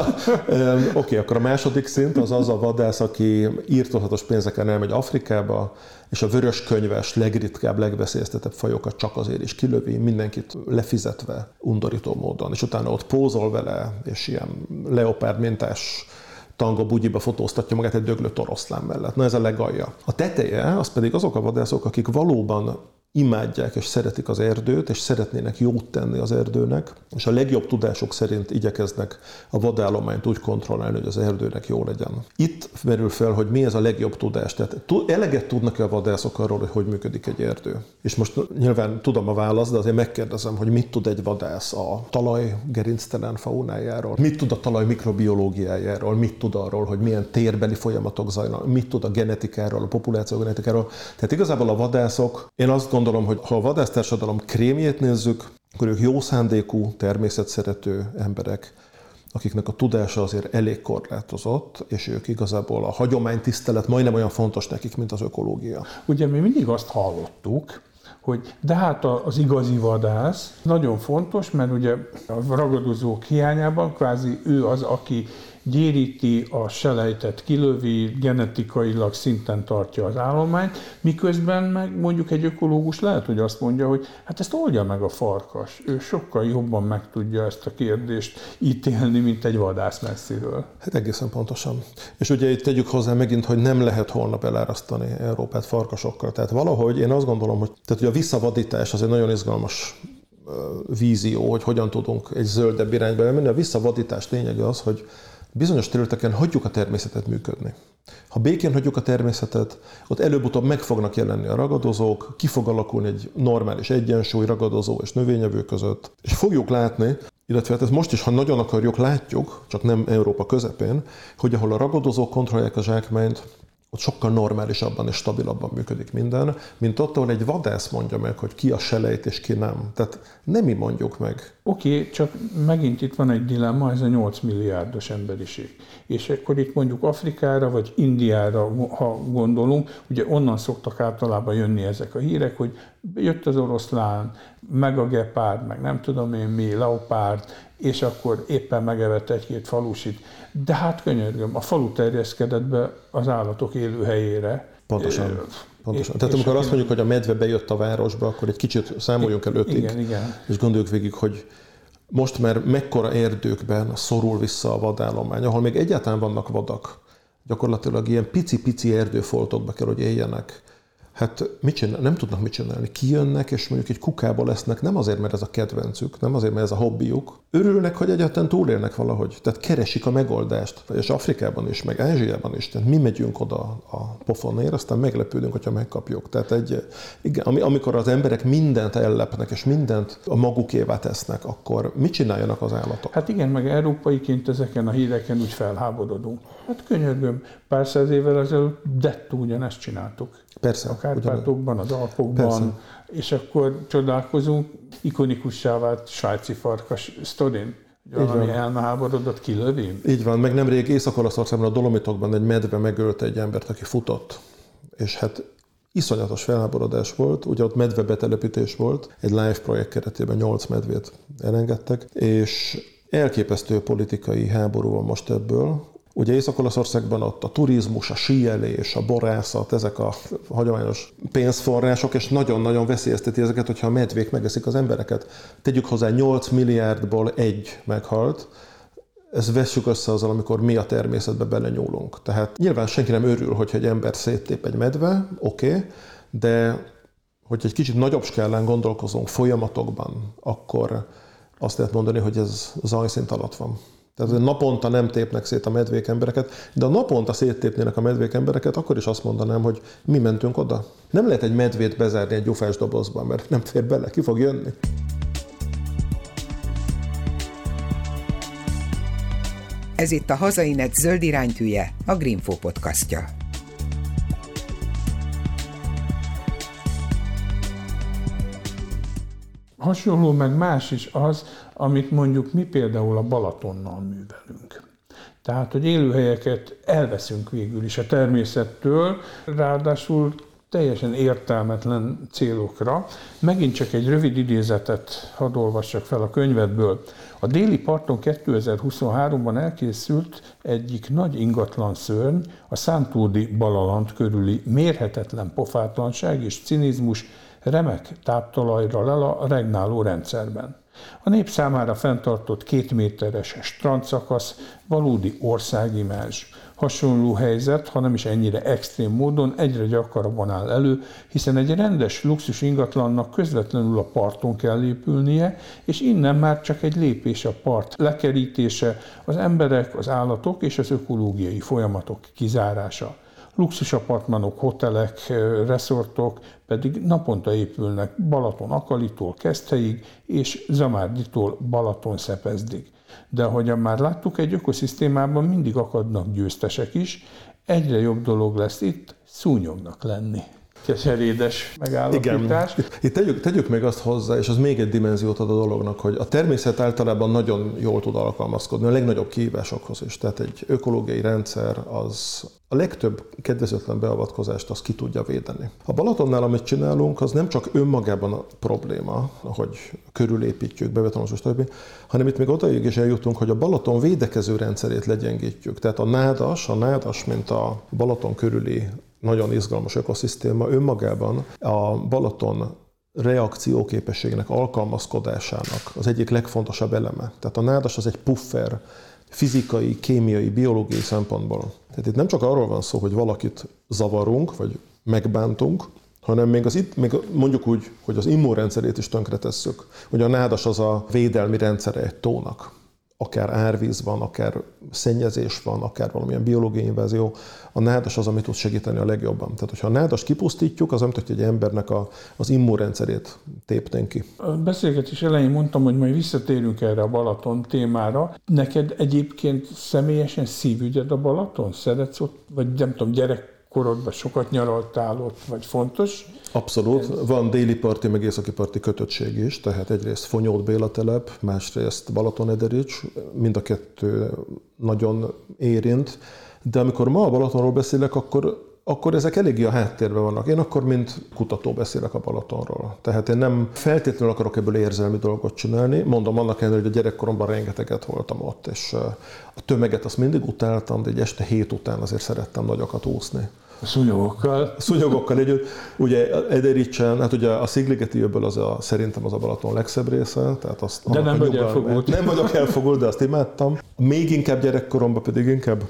Speaker 3: Oké, okay, akkor a második szint az az a vadász, aki írtózatos pénzeken elmegy Afrikába, és a vörös könyves, legritkább, legveszélyeztetebb fajokat csak azért is kilövi, mindenkit lefizetve, undorító módon, és utána ott pózol vele, és ilyen leopárd mintás tanga bugyiba fotóztatja magát egy döglött oroszlán mellett. Na ez a legalja. A teteje, az pedig azok a vadászok, akik valóban imádják és szeretik az erdőt, és szeretnének jót tenni az erdőnek, és a legjobb tudások szerint igyekeznek a vadállományt úgy kontrollálni, hogy az erdőnek jó legyen. Itt merül fel, hogy mi ez a legjobb tudás. Tehát eleget tudnak-e a vadászok arról, hogy hogy működik egy erdő? És most nyilván tudom a választ, de azért megkérdezem, hogy mit tud egy vadász a talaj gerinctelen faunájáról, mit tud a talaj mikrobiológiájáról, mit tud arról, hogy milyen térbeli folyamatok zajlanak, mit tud a genetikáról, a populáció genetikáról. Tehát igazából a vadászok, én azt gondolom, hogy ha a vadásztársadalom krémjét nézzük, akkor ők jó szándékú, természetszerető emberek, akiknek a tudása azért elég korlátozott, és ők igazából a hagyománytisztelet majdnem olyan fontos nekik, mint az ökológia.
Speaker 2: Ugye mi mindig azt hallottuk, hogy de hát az igazi vadász nagyon fontos, mert ugye a ragadozók hiányában kvázi ő az, aki gyéríti, a selejtet kilövi, genetikailag szinten tartja az állományt, miközben meg mondjuk egy ökológus lehet, hogy azt mondja, hogy hát ezt oldja meg a farkas. Ő sokkal jobban meg tudja ezt a kérdést ítélni, mint egy vadász messziről.
Speaker 3: Hát egészen pontosan. És ugye itt tegyük hozzá megint, hogy nem lehet holnap elárasztani Európát farkasokkal. Tehát valahogy én azt gondolom, hogy, tehát, hogy a visszavadítás az egy nagyon izgalmas vízió, hogy hogyan tudunk egy zöldebb irányba elmenni. A visszavadítás lényege az, hogy bizonyos területeken hagyjuk a természetet működni. Ha békén hagyjuk a természetet, ott előbb-utóbb meg fognak jelenni a ragadozók, ki fog alakulni egy normális egyensúly ragadozó és növényevő között, és fogjuk látni, illetve hát ezt most is, ha nagyon akarjuk, látjuk, csak nem Európa közepén, hogy ahol a ragadozók kontrollálják a zsákmányt, ott sokkal normálisabban és stabilabban működik minden, mint ott, ahol egy vadász mondja meg, hogy ki a selejt és ki nem. Tehát nem mi mondjuk meg.
Speaker 2: Oké, okay, csak megint itt van egy dilemma, ez a 8 milliárdos emberiség. És akkor itt mondjuk Afrikára vagy Indiára, ha gondolunk, ugye onnan szoktak általában jönni ezek a hírek, hogy jött az oroszlán, meg a gepárd, meg nem tudom én mi, leopárd, és akkor éppen megevett egy-két falusit. De hát könyörgöm, a falu terjeszkedett be az állatok élőhelyére.
Speaker 3: Pontosan. Pontosan. Tehát amikor azt mondjuk, hogy a medve bejött a városba, akkor egy kicsit számoljunk el ötig,
Speaker 2: igen, igen.
Speaker 3: és gondoljuk végig, hogy most már mekkora erdőkben szorul vissza a vadállomány, ahol még egyáltalán vannak vadak. Gyakorlatilag ilyen pici-pici erdőfoltokba kell, hogy éljenek hát mit csinál, nem tudnak mit csinálni. Kijönnek, és mondjuk egy kukába lesznek, nem azért, mert ez a kedvencük, nem azért, mert ez a hobbiuk. Örülnek, hogy egyáltalán túlélnek valahogy. Tehát keresik a megoldást. És Afrikában is, meg Ázsiában is. Tehát mi megyünk oda a pofonért, aztán meglepődünk, hogyha megkapjuk. Tehát egy, igen, amikor az emberek mindent ellepnek, és mindent a magukévá tesznek, akkor mit csináljanak az állatok?
Speaker 2: Hát igen, meg európaiként ezeken a híreken úgy felháborodunk. Hát könyörgöm, pár száz évvel ezelőtt dettó ugyanezt csináltuk.
Speaker 3: Persze.
Speaker 2: A Kárpátokban, az Alpokban, Persze. és akkor csodálkozunk, ikonikussá vált svájci farkas sztorin. Valami elmeháborodott kilövi?
Speaker 3: Így van, meg nemrég Észak-Olaszországban a Dolomitokban egy medve megölte egy embert, aki futott. És hát iszonyatos felháborodás volt, ugye ott medve betelepítés volt, egy live projekt keretében 8 medvét elengedtek, és elképesztő politikai háború van most ebből, Ugye Észak-Olaszországban ott a turizmus, a síelés, a borászat, ezek a hagyományos pénzforrások, és nagyon-nagyon veszélyezteti ezeket, hogyha a medvék megeszik az embereket. Tegyük hozzá 8 milliárdból egy meghalt, ez vessük össze azzal, amikor mi a természetbe belenyúlunk. Tehát nyilván senki nem örül, hogyha egy ember széttép egy medve, oké, okay, de hogy egy kicsit nagyobb skálán gondolkozunk folyamatokban, akkor azt lehet mondani, hogy ez zajszint alatt van. Tehát naponta nem tépnek szét a medvék embereket, de a naponta széttépnének a medvék embereket, akkor is azt mondanám, hogy mi mentünk oda. Nem lehet egy medvét bezárni egy gyufás dobozba, mert nem fér bele, ki fog jönni.
Speaker 1: Ez itt a Hazainet zöld iránytűje, a Greenfo podcastja.
Speaker 2: Hasonló meg más is az, amit mondjuk mi például a Balatonnal művelünk. Tehát, hogy élőhelyeket elveszünk végül is a természettől, ráadásul teljesen értelmetlen célokra. Megint csak egy rövid idézetet hadd olvassak fel a könyvedből. A déli parton 2023-ban elkészült egyik nagy ingatlan szörny, a Szántódi Balalant körüli mérhetetlen pofátlanság és cinizmus remek táptalajra lel a regnáló rendszerben. A nép számára fenntartott két méteres strandszakasz valódi országimázs. Hasonló helyzet, ha nem is ennyire extrém módon egyre gyakrabban áll elő, hiszen egy rendes luxus ingatlannak közvetlenül a parton kell épülnie, és innen már csak egy lépés a part lekerítése, az emberek, az állatok és az ökológiai folyamatok kizárása luxusapartmanok, hotelek, reszortok pedig naponta épülnek Balaton Akalitól Keszthelyig és Zamárditól Balaton Szepezdig. De ahogyan már láttuk, egy ökoszisztémában mindig akadnak győztesek is, egyre jobb dolog lesz itt szúnyognak lenni keserédes megállapítás.
Speaker 3: Igen. Itt tegyük, tegyük még azt hozzá, és az még egy dimenziót ad a dolognak, hogy a természet általában nagyon jól tud alkalmazkodni a legnagyobb kihívásokhoz is. Tehát egy ökológiai rendszer az a legtöbb kedvezőtlen beavatkozást az ki tudja védeni. A Balatonnál, amit csinálunk, az nem csak önmagában a probléma, hogy körülépítjük, bebetonozus, stb., hanem itt még odaig is eljutunk, hogy a Balaton védekező rendszerét legyengítjük. Tehát a nádas, a nádas, mint a Balaton körüli nagyon izgalmas ökoszisztéma önmagában a Balaton reakcióképességének, alkalmazkodásának az egyik legfontosabb eleme. Tehát a nádas az egy puffer fizikai, kémiai, biológiai szempontból. Tehát itt nem csak arról van szó, hogy valakit zavarunk, vagy megbántunk, hanem még, az itt, még mondjuk úgy, hogy az immunrendszerét is tönkretesszük. Ugye a nádas az a védelmi rendszere egy tónak akár árvíz van, akár szennyezés van, akár valamilyen biológiai invázió, a nádas az, ami tud segíteni a legjobban. Tehát, hogyha a nádas kipusztítjuk, az nem hogy egy embernek a, az immunrendszerét tépnénk ki.
Speaker 2: A beszélgetés elején mondtam, hogy majd visszatérünk erre a Balaton témára. Neked egyébként személyesen szívügyed a Balaton? Szeretsz ott, vagy nem tudom, gyerek korodban sokat nyaraltál ott, vagy fontos?
Speaker 3: Abszolút. Ez... Van déli parti, meg északi parti kötöttség is, tehát egyrészt Fonyód Béla telep, másrészt Balaton-Ederics, mind a kettő nagyon érint. De amikor ma a Balatonról beszélek, akkor akkor ezek eléggé a háttérben vannak. Én akkor, mint kutató beszélek a Balatonról. Tehát én nem feltétlenül akarok ebből érzelmi dolgot csinálni. Mondom annak ellenére, hogy a gyerekkoromban rengeteget voltam ott, és a tömeget azt mindig utáltam, de egy este hét után azért szerettem nagyokat úszni.
Speaker 2: A szúnyogokkal.
Speaker 3: A szúnyogokkal együtt. Ugye Edericsen, hát ugye a Szigligeti öbből az a, szerintem az a Balaton legszebb része. Tehát azt,
Speaker 2: de nem vagy elfogult.
Speaker 3: Nem vagyok elfogult, de azt imádtam. Még inkább gyerekkoromban pedig inkább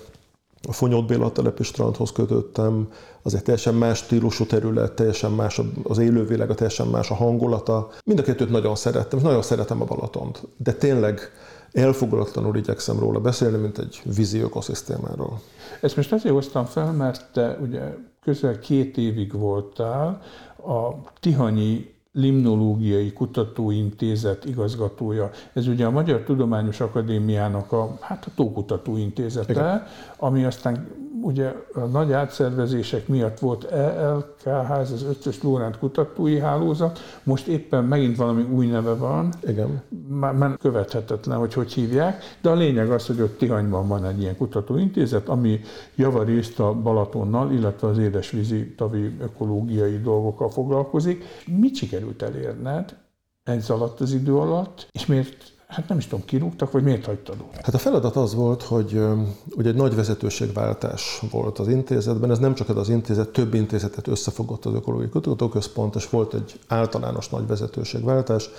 Speaker 3: a Fonyód Béla telepi strandhoz kötöttem, az egy teljesen más stílusú terület, teljesen más az élővilága, teljesen más a hangulata. Mind a kettőt nagyon szerettem, és nagyon szeretem a Balatont. De tényleg elfogulatlanul igyekszem róla beszélni, mint egy vízi ökoszisztémáról.
Speaker 2: Ezt most azért hoztam fel, mert te ugye közel két évig voltál a Tihanyi Limnológiai Kutatóintézet igazgatója. Ez ugye a Magyar Tudományos Akadémiának a, hát a Tókutató Intézete, Igen. ami aztán ugye a nagy átszervezések miatt volt ELKH, az ötös Lórend kutatói hálózat, most éppen megint valami új neve van.
Speaker 3: Igen.
Speaker 2: Már, már követhetetlen, hogy hogy hívják, de a lényeg az, hogy ott Tihanyban van egy ilyen kutatóintézet, ami javarészt a Balatonnal, illetve az édesvízi tavi ökológiai dolgokkal foglalkozik. Mit sikerült elérned ez alatt az idő alatt, és miért hát nem is tudom, kirúgtak, vagy miért hagytad ott?
Speaker 3: Hát a feladat az volt, hogy ugye egy nagy vezetőségváltás volt az intézetben, ez nem csak ez az intézet, több intézetet összefogott az Ökológiai Kutatóközpont, és volt egy általános nagy vezetőségváltás,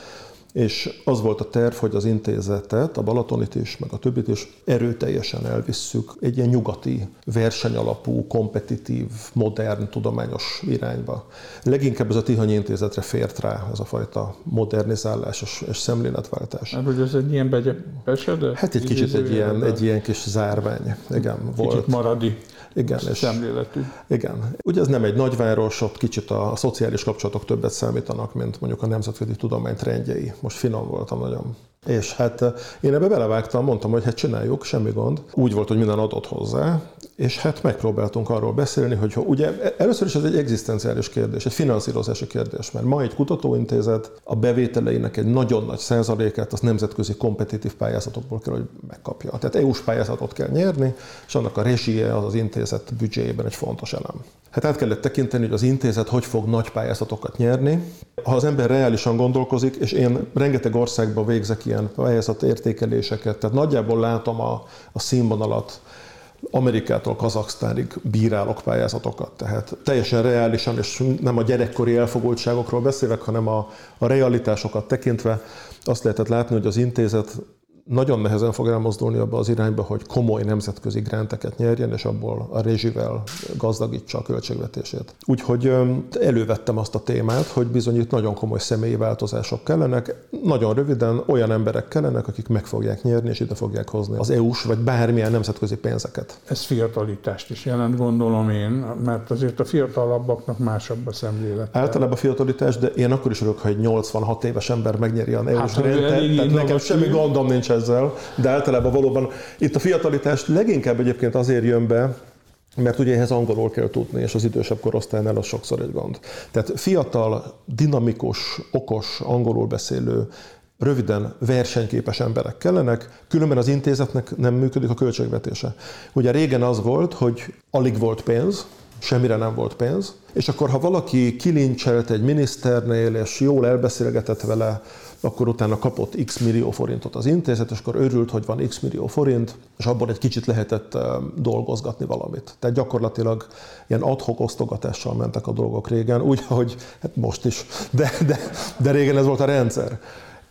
Speaker 3: és az volt a terv, hogy az intézetet, a Balatonit is, meg a többit is erőteljesen elvisszük egy ilyen nyugati, versenyalapú, kompetitív, modern, tudományos irányba. Leginkább ez a Tihanyi intézetre fért rá ez a fajta modernizálás és, és szemléletváltás.
Speaker 2: Hát, hogy ez egy ilyen begyepesedett?
Speaker 3: Hát egy kicsit egy ilyen, egy ilyen kis zárvány, igen, kicsit volt.
Speaker 2: Kicsit maradi.
Speaker 3: Igen,
Speaker 2: és szemléletű.
Speaker 3: Igen. Ugye ez nem egy nagyváros, ott kicsit a, a szociális kapcsolatok többet számítanak, mint mondjuk a nemzetközi tudomány trendjei. Most finom voltam nagyon. És hát én ebbe belevágtam, mondtam, hogy hát csináljuk, semmi gond. Úgy volt, hogy minden adott hozzá, és hát megpróbáltunk arról beszélni, hogy ugye először is ez egy egzisztenciális kérdés, egy finanszírozási kérdés, mert ma egy kutatóintézet a bevételeinek egy nagyon nagy százalékát az nemzetközi kompetitív pályázatokból kell, hogy megkapja. Tehát EU-s pályázatot kell nyerni, és annak a rezsie az az intézet büdzséjében egy fontos elem. Hát át kellett tekinteni, hogy az intézet hogy fog nagy pályázatokat nyerni. Ha az ember reálisan gondolkozik, és én rengeteg országban végzek ilyen pályázat értékeléseket, tehát nagyjából látom a, a színvonalat, Amerikától Kazaksztánig bírálok pályázatokat. Tehát teljesen reálisan, és nem a gyerekkori elfogultságokról beszélek, hanem a, a realitásokat tekintve azt lehetett látni, hogy az intézet nagyon nehezen fog elmozdulni abba az irányba, hogy komoly nemzetközi granteket nyerjen, és abból a rezsivel gazdagítsa a költségvetését. Úgyhogy elővettem azt a témát, hogy bizony itt nagyon komoly személyi változások kellenek, nagyon röviden olyan emberek kellenek, akik meg fogják nyerni, és ide fogják hozni az EU-s vagy bármilyen nemzetközi pénzeket.
Speaker 2: Ez fiatalitást is jelent, gondolom én, mert azért a fiatalabbaknak másabb a szemlélet.
Speaker 3: Általában a fiatalitás, de én akkor is örök, ha egy 86 éves ember megnyeri a EU-s hát, rendet, tehát nekem semmi gondom nincs ezzel, de általában valóban itt a fiatalitás leginkább egyébként azért jön be, mert ugye ehhez angolul kell tudni, és az idősebb korosztálynál az sokszor egy gond. Tehát fiatal, dinamikus, okos, angolul beszélő, röviden versenyképes emberek kellenek, különben az intézetnek nem működik a költségvetése. Ugye régen az volt, hogy alig volt pénz, semmire nem volt pénz, és akkor ha valaki kilincselt egy miniszternél, és jól elbeszélgetett vele, akkor utána kapott x millió forintot az intézet, és akkor örült, hogy van x millió forint, és abból egy kicsit lehetett dolgozgatni valamit. Tehát gyakorlatilag ilyen adhok osztogatással mentek a dolgok régen, úgy, ahogy hát most is, de, de, de régen ez volt a rendszer.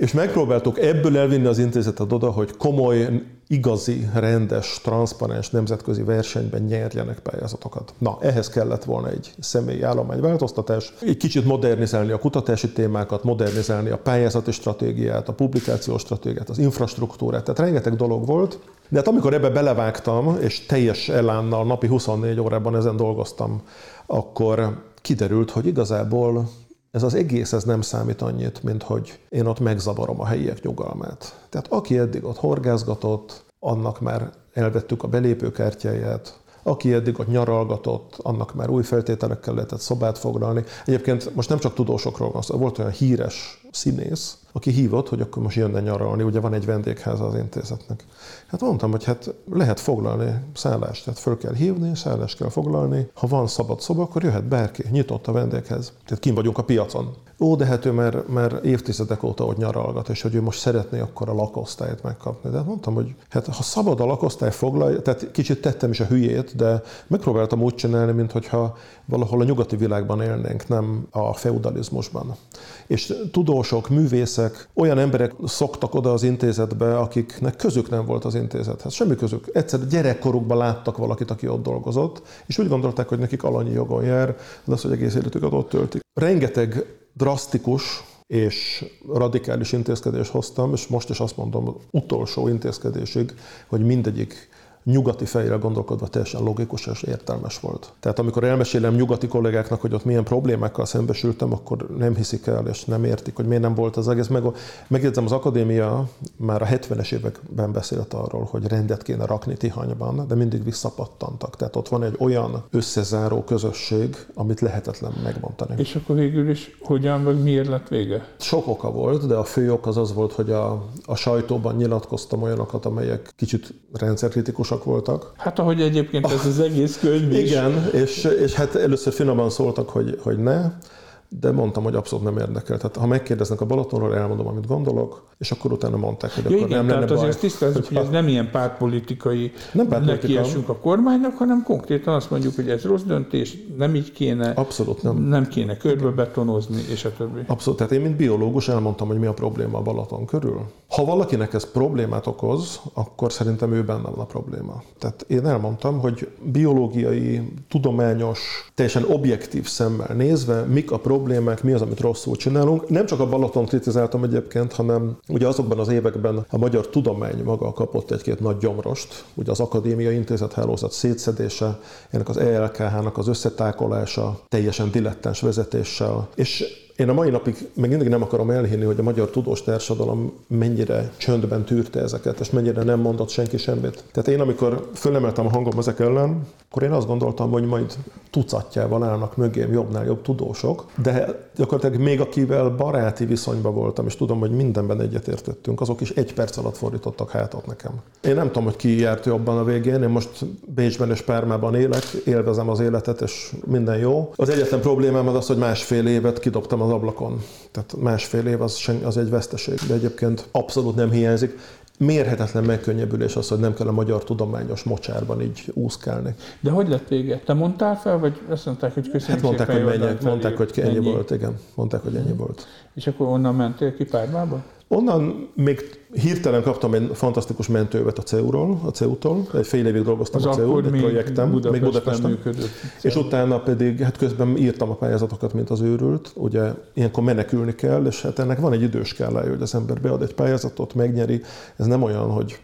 Speaker 3: És megpróbáltuk ebből elvinni az intézetet oda, hogy komoly, igazi, rendes, transzparens nemzetközi versenyben nyerjenek pályázatokat. Na, ehhez kellett volna egy személyi állományváltoztatás, egy kicsit modernizálni a kutatási témákat, modernizálni a pályázati stratégiát, a publikációs stratégiát, az infrastruktúrát, tehát rengeteg dolog volt. De hát amikor ebbe belevágtam, és teljes elánnal napi 24 órában ezen dolgoztam, akkor kiderült, hogy igazából ez az egész ez nem számít annyit, mint hogy én ott megzavarom a helyiek nyugalmát. Tehát aki eddig ott horgázgatott, annak már elvettük a belépőkártyáját, aki eddig ott nyaralgatott, annak már új feltételekkel lehetett szobát foglalni. Egyébként most nem csak tudósokról van szó, volt olyan híres színész, aki hívott, hogy akkor most jönne nyaralni, ugye van egy vendégháza az intézetnek. Hát mondtam, hogy hát lehet foglalni szállást, tehát föl kell hívni, szállást kell foglalni. Ha van szabad szoba, akkor jöhet bárki, nyitott a vendéghez. Tehát kim vagyunk a piacon. Ó, de hát ő már, már évtizedek óta ott nyaralgat, és hogy ő most szeretné akkor a lakosztályt megkapni. De hát mondtam, hogy hát ha szabad a lakosztály foglalja, tehát kicsit tettem is a hülyét, de megpróbáltam úgy csinálni, mintha valahol a nyugati világban élnénk, nem a feudalizmusban. És tudósok, művészek, olyan emberek szoktak oda az intézetbe, akiknek közük nem volt az intézethez. Semmi közük. Egyszer gyerekkorukban láttak valakit, aki ott dolgozott, és úgy gondolták, hogy nekik alanyi jogon jár, de az, hogy egész életüket ott töltik. Rengeteg drasztikus és radikális intézkedést hoztam, és most is azt mondom, utolsó intézkedésig, hogy mindegyik nyugati fejre gondolkodva teljesen logikus és értelmes volt. Tehát amikor elmesélem nyugati kollégáknak, hogy ott milyen problémákkal szembesültem, akkor nem hiszik el, és nem értik, hogy miért nem volt az egész. Meg, megjegyzem, az akadémia már a 70-es években beszélt arról, hogy rendet kéne rakni Tihanyban, de mindig visszapattantak. Tehát ott van egy olyan összezáró közösség, amit lehetetlen megmondani.
Speaker 2: És akkor végül is hogyan, vagy miért lett vége?
Speaker 3: Sok oka volt, de a fő ok az az volt, hogy a, a sajtóban nyilatkoztam olyanokat, amelyek kicsit rendszerkritikus kritikusak voltak.
Speaker 2: Hát ahogy egyébként ez az egész könyv
Speaker 3: is. Igen, és, és hát először finoman szóltak, hogy, hogy ne, de mondtam, hogy abszolút nem érdekel. Tehát ha megkérdeznek a Balatonról, elmondom, amit gondolok, és akkor utána mondták, hogy ja, akkor igen, nem lenne
Speaker 2: tehát azért tisztázzuk, hogy ez nem ilyen pártpolitikai nem nekiesünk a kormánynak, hanem konkrétan azt mondjuk, hogy ez rossz döntés, nem így kéne,
Speaker 3: Abszolút nem.
Speaker 2: nem kéne körbebetonozni, és a többi.
Speaker 3: Abszolút, tehát én mint biológus elmondtam, hogy mi a probléma a Balaton körül. Ha valakinek ez problémát okoz, akkor szerintem ő benne van a probléma. Tehát én elmondtam, hogy biológiai, tudományos, teljesen objektív szemmel nézve, mik a problémák, mi az, amit rosszul csinálunk. Nem csak a Balaton kritizáltam egyébként, hanem Ugye azokban az években a magyar tudomány maga kapott egy-két nagy gyomrost, ugye az Akadémia Intézet hálózat szétszedése, ennek az ELKH-nak az összetákolása, teljesen dilettáns vezetéssel, és Én a mai napig még mindig nem akarom elhinni, hogy a magyar tudós társadalom mennyire csöndben tűrte ezeket, és mennyire nem mondott senki semmit. Tehát én, amikor fölemeltem a hangom ezek ellen, akkor én azt gondoltam, hogy majd tucatjával állnak mögém jobbnál jobb tudósok, de gyakorlatilag még akivel baráti viszonyban voltam, és tudom, hogy mindenben egyetértettünk, azok is egy perc alatt fordítottak hátat nekem. Én nem tudom, hogy ki járt jobban a végén, én most Bécsben és Pármában élek, élvezem az életet, és minden jó. Az egyetlen problémám az az, hogy másfél évet kidobtam az ablakon. Tehát másfél év az, az egy veszteség, de egyébként abszolút nem hiányzik mérhetetlen megkönnyebbülés az, hogy nem kell a magyar tudományos mocsárban így úszkálni.
Speaker 2: De hogy lett vége? Te mondtál fel, vagy azt mondták, hogy köszönjük
Speaker 3: hát mondták, hogy menjek, mondták, hogy ennyi, ennyi volt, igen. Mondták, hogy ennyi volt.
Speaker 2: És akkor onnan mentél ki Pármába?
Speaker 3: Onnan még hirtelen kaptam egy fantasztikus mentővet a CEU-ról, a CEU-tól. Egy fél évig dolgoztam
Speaker 2: Az
Speaker 3: a CEU,
Speaker 2: egy
Speaker 3: projektem,
Speaker 2: Budapesten
Speaker 3: még Budapesten.
Speaker 2: Működött.
Speaker 3: És utána pedig, hát közben írtam a pályázatokat, mint az őrült. Ugye ilyenkor menekülni kell, és hát ennek van egy időskálája, hogy az ember bead egy pályázatot, megnyeri. Ez nem olyan, hogy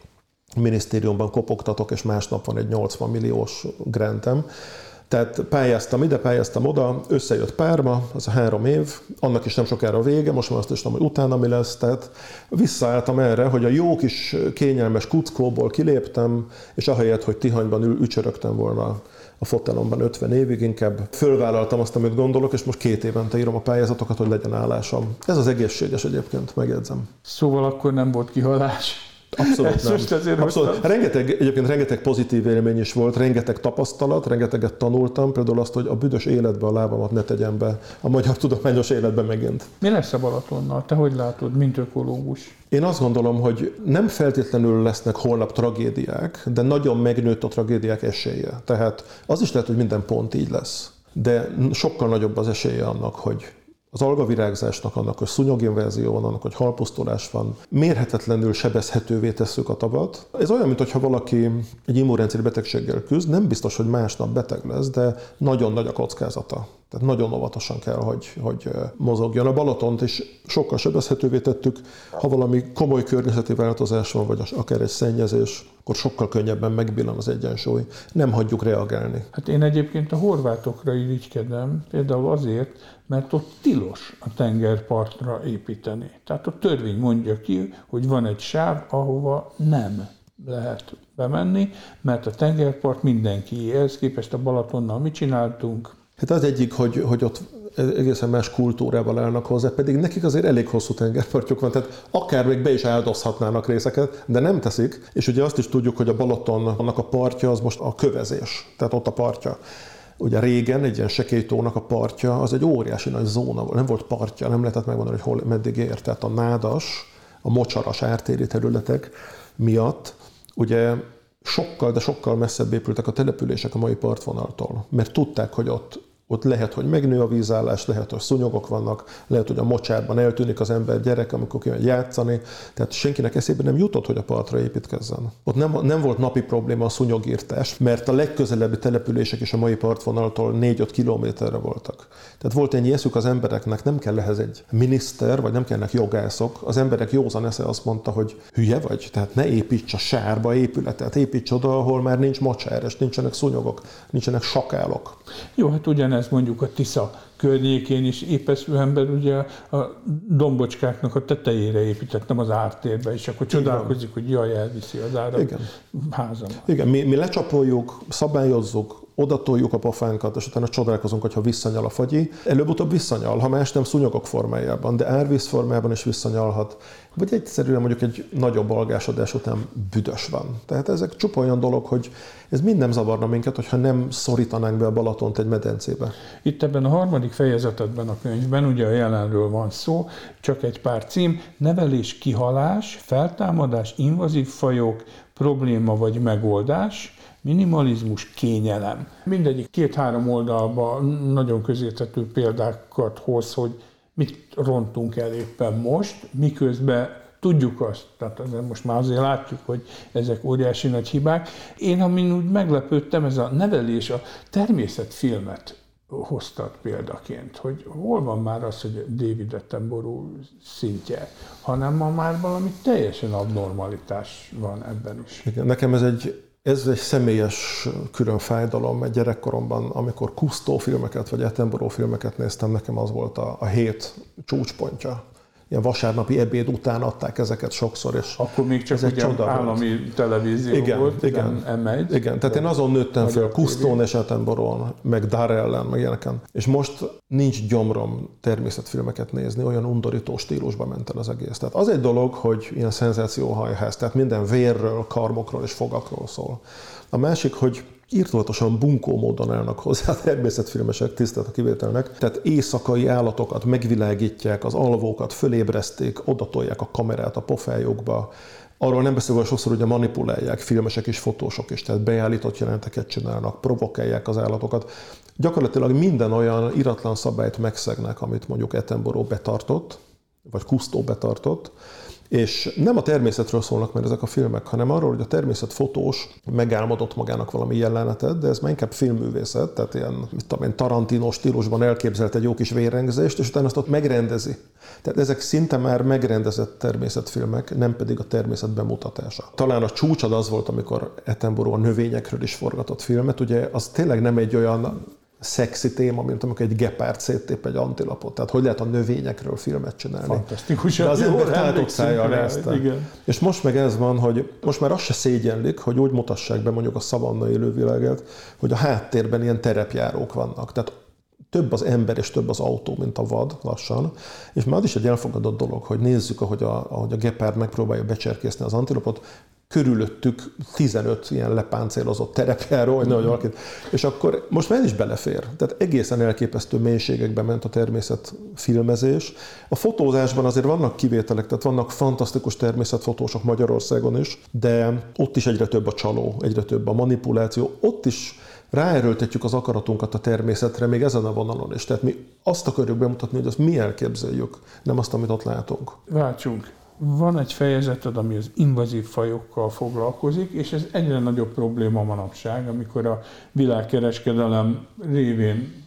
Speaker 3: minisztériumban kopogtatok, és másnap van egy 80 milliós grantem, tehát pályáztam ide, pályáztam oda, összejött párma, az a három év, annak is nem sokára vége, most már azt is tudom, hogy utána mi lesz, tehát visszaálltam erre, hogy a jó kis kényelmes kuckóból kiléptem, és ahelyett, hogy Tihanyban ül, ücsörögtem volna a fotelomban 50 évig, inkább fölvállaltam azt, amit gondolok, és most két évente írom a pályázatokat, hogy legyen állásom. Ez az egészséges egyébként, megjegyzem.
Speaker 2: Szóval akkor nem volt kihalás?
Speaker 3: Abszolút nem. Most azért Abszolút. Rengeteg, egyébként rengeteg pozitív élmény is volt, rengeteg tapasztalat, rengeteget tanultam, például azt, hogy a büdös életbe a lábamat ne tegyem be a magyar tudományos életbe megint.
Speaker 2: Mi lesz a Balatonnal? Te hogy látod, mint ökológus?
Speaker 3: Én azt gondolom, hogy nem feltétlenül lesznek holnap tragédiák, de nagyon megnőtt a tragédiák esélye. Tehát az is lehet, hogy minden pont így lesz. De sokkal nagyobb az esélye annak, hogy az algavirágzásnak, annak, hogy szúnyoginverzió van, annak, hogy halpusztulás van, mérhetetlenül sebezhetővé tesszük a tavat. Ez olyan, mintha valaki egy immunrendszeri betegséggel küzd, nem biztos, hogy másnap beteg lesz, de nagyon nagy a kockázata. Tehát nagyon óvatosan kell, hogy, hogy mozogjon. A Balatont is sokkal sebezhetővé tettük. Ha valami komoly környezeti változás van, vagy akár egy szennyezés, akkor sokkal könnyebben megbillan az egyensúly. Nem hagyjuk reagálni.
Speaker 2: Hát én egyébként a horvátokra irigykedem, például azért, mert ott tilos a tengerpartra építeni. Tehát a törvény mondja ki, hogy van egy sáv, ahova nem lehet bemenni, mert a tengerpart mindenki. Ehhez képest a Balatonnal mit csináltunk?
Speaker 3: Hát az egyik, hogy, hogy ott egészen más kultúrával állnak hozzá, pedig nekik azért elég hosszú tengerpartjuk van, tehát akár még be is áldozhatnának részeket, de nem teszik, és ugye azt is tudjuk, hogy a Balaton annak a partja az most a kövezés, tehát ott a partja. Ugye régen egy ilyen sekélytónak a partja az egy óriási nagy zóna volt, nem volt partja, nem lehetett megmondani, hogy hol, meddig ért. Tehát a nádas, a mocsaras ártéri területek miatt ugye sokkal, de sokkal messzebb épültek a települések a mai partvonaltól, mert tudták, hogy ott ott lehet, hogy megnő a vízállás, lehet, hogy szúnyogok vannak, lehet, hogy a mocsárban eltűnik az ember gyerek, amikor kimegy játszani. Tehát senkinek eszébe nem jutott, hogy a partra építkezzen. Ott nem, nem volt napi probléma a szúnyogírtás, mert a legközelebbi települések is a mai partvonaltól 4-5 kilométerre voltak. Tehát volt ennyi eszük az embereknek, nem kell ehhez egy miniszter, vagy nem kellnek jogászok. Az emberek józan esze azt mondta, hogy hülye vagy, tehát ne építs a sárba épületet, építs oda, ahol már nincs mocsár, és nincsenek szúnyogok, nincsenek sakálok.
Speaker 2: Jó, hát ugyan ez mondjuk a Tisza környékén is épeszű ember ugye a dombocskáknak a tetejére épített, nem az ártérbe, és akkor csodálkozik, hogy jaj, elviszi az áram Igen. házam.
Speaker 3: Igen, mi, mi lecsapoljuk, szabályozzuk, oda toljuk a pofánkat, és utána csodálkozunk, hogyha visszanyal a fagyi. Előbb-utóbb visszanyal, ha más nem szúnyogok formájában, de árvíz formában is visszanyalhat. Vagy egyszerűen mondjuk egy nagyobb algásodás után büdös van. Tehát ezek csupa olyan dolog, hogy ez mind nem zavarna minket, hogyha nem szorítanánk be a Balatont egy medencébe.
Speaker 2: Itt ebben a harmadik fejezetedben a könyvben, ugye a jelenről van szó, csak egy pár cím, nevelés, kihalás, feltámadás, invazív fajok, probléma vagy megoldás, minimalizmus, kényelem. Mindegyik két-három oldalban nagyon közérthető példákat hoz, hogy mit rontunk el éppen most, miközben tudjuk azt, tehát most már azért látjuk, hogy ezek óriási nagy hibák. Én, amin úgy meglepődtem, ez a nevelés, a természetfilmet hoztad példaként, hogy hol van már az, hogy David Attenborough szintje, hanem ma már valami teljesen abnormalitás van ebben is.
Speaker 3: Nekem ez egy Ez egy személyes külön fájdalom, egy gyerekkoromban, amikor Kusztó filmeket vagy Attenborough filmeket néztem, nekem az volt a, a hét csúcspontja ilyen vasárnapi ebéd után adták ezeket sokszor. És
Speaker 2: Akkor még csak egy csoda állami volt. televízió
Speaker 3: igen,
Speaker 2: volt,
Speaker 3: igen, M1. Igen, tehát én azon nőttem fel, Kusztón és Attenborough, meg Darellen, meg ilyeneken. És most nincs gyomrom természetfilmeket nézni, olyan undorító stílusba ment el az egész. Tehát az egy dolog, hogy ilyen szenzációhajház, tehát minden vérről, karmokról és fogakról szól. A másik, hogy írtolatosan bunkó módon állnak hozzá a természetfilmesek, tisztelt a kivételnek. Tehát éjszakai állatokat megvilágítják, az alvókat fölébreszték, odatolják a kamerát a pofájukba, Arról nem beszélve sokszor, a manipulálják filmesek és fotósok is, tehát beállított jelenteket csinálnak, provokálják az állatokat. Gyakorlatilag minden olyan iratlan szabályt megszegnek, amit mondjuk Attenborough betartott, vagy Kusztó betartott, és nem a természetről szólnak mert ezek a filmek, hanem arról, hogy a természet fotós megálmodott magának valami jelenetet, de ez már inkább filmművészet, tehát ilyen, mit tudom én, Tarantino stílusban elképzelt egy jó kis vérrengzést, és utána azt ott megrendezi. Tehát ezek szinte már megrendezett természetfilmek, nem pedig a természet bemutatása. Talán a csúcsad az volt, amikor Attenborough a növényekről is forgatott filmet, ugye az tényleg nem egy olyan szexi téma, mint amikor egy gepárt széttép egy antilapot. Tehát hogy lehet a növényekről filmet csinálni.
Speaker 2: Fantasztikus.
Speaker 3: De az ember tátott nézte. És most meg ez van, hogy most már azt se szégyenlik, hogy úgy mutassák be mondjuk a szavanna élővilágát, hogy a háttérben ilyen terepjárók vannak. Tehát több az ember és több az autó, mint a vad lassan. És már az is egy elfogadott dolog, hogy nézzük, ahogy a, ahogy a gepárd megpróbálja becserkészni az antilopot, körülöttük 15 ilyen lepáncélozott terepjáró, vagy mm-hmm. valakit. És akkor most már is belefér. Tehát egészen elképesztő mélységekbe ment a természet filmezés. A fotózásban azért vannak kivételek, tehát vannak fantasztikus természetfotósok Magyarországon is, de ott is egyre több a csaló, egyre több a manipuláció. Ott is ráerőltetjük az akaratunkat a természetre, még ezen a vonalon is. Tehát mi azt akarjuk bemutatni, hogy azt mi elképzeljük, nem azt, amit ott látunk.
Speaker 2: Váltsunk van egy fejezeted, ami az invazív fajokkal foglalkozik, és ez egyre nagyobb probléma manapság, amikor a világkereskedelem révén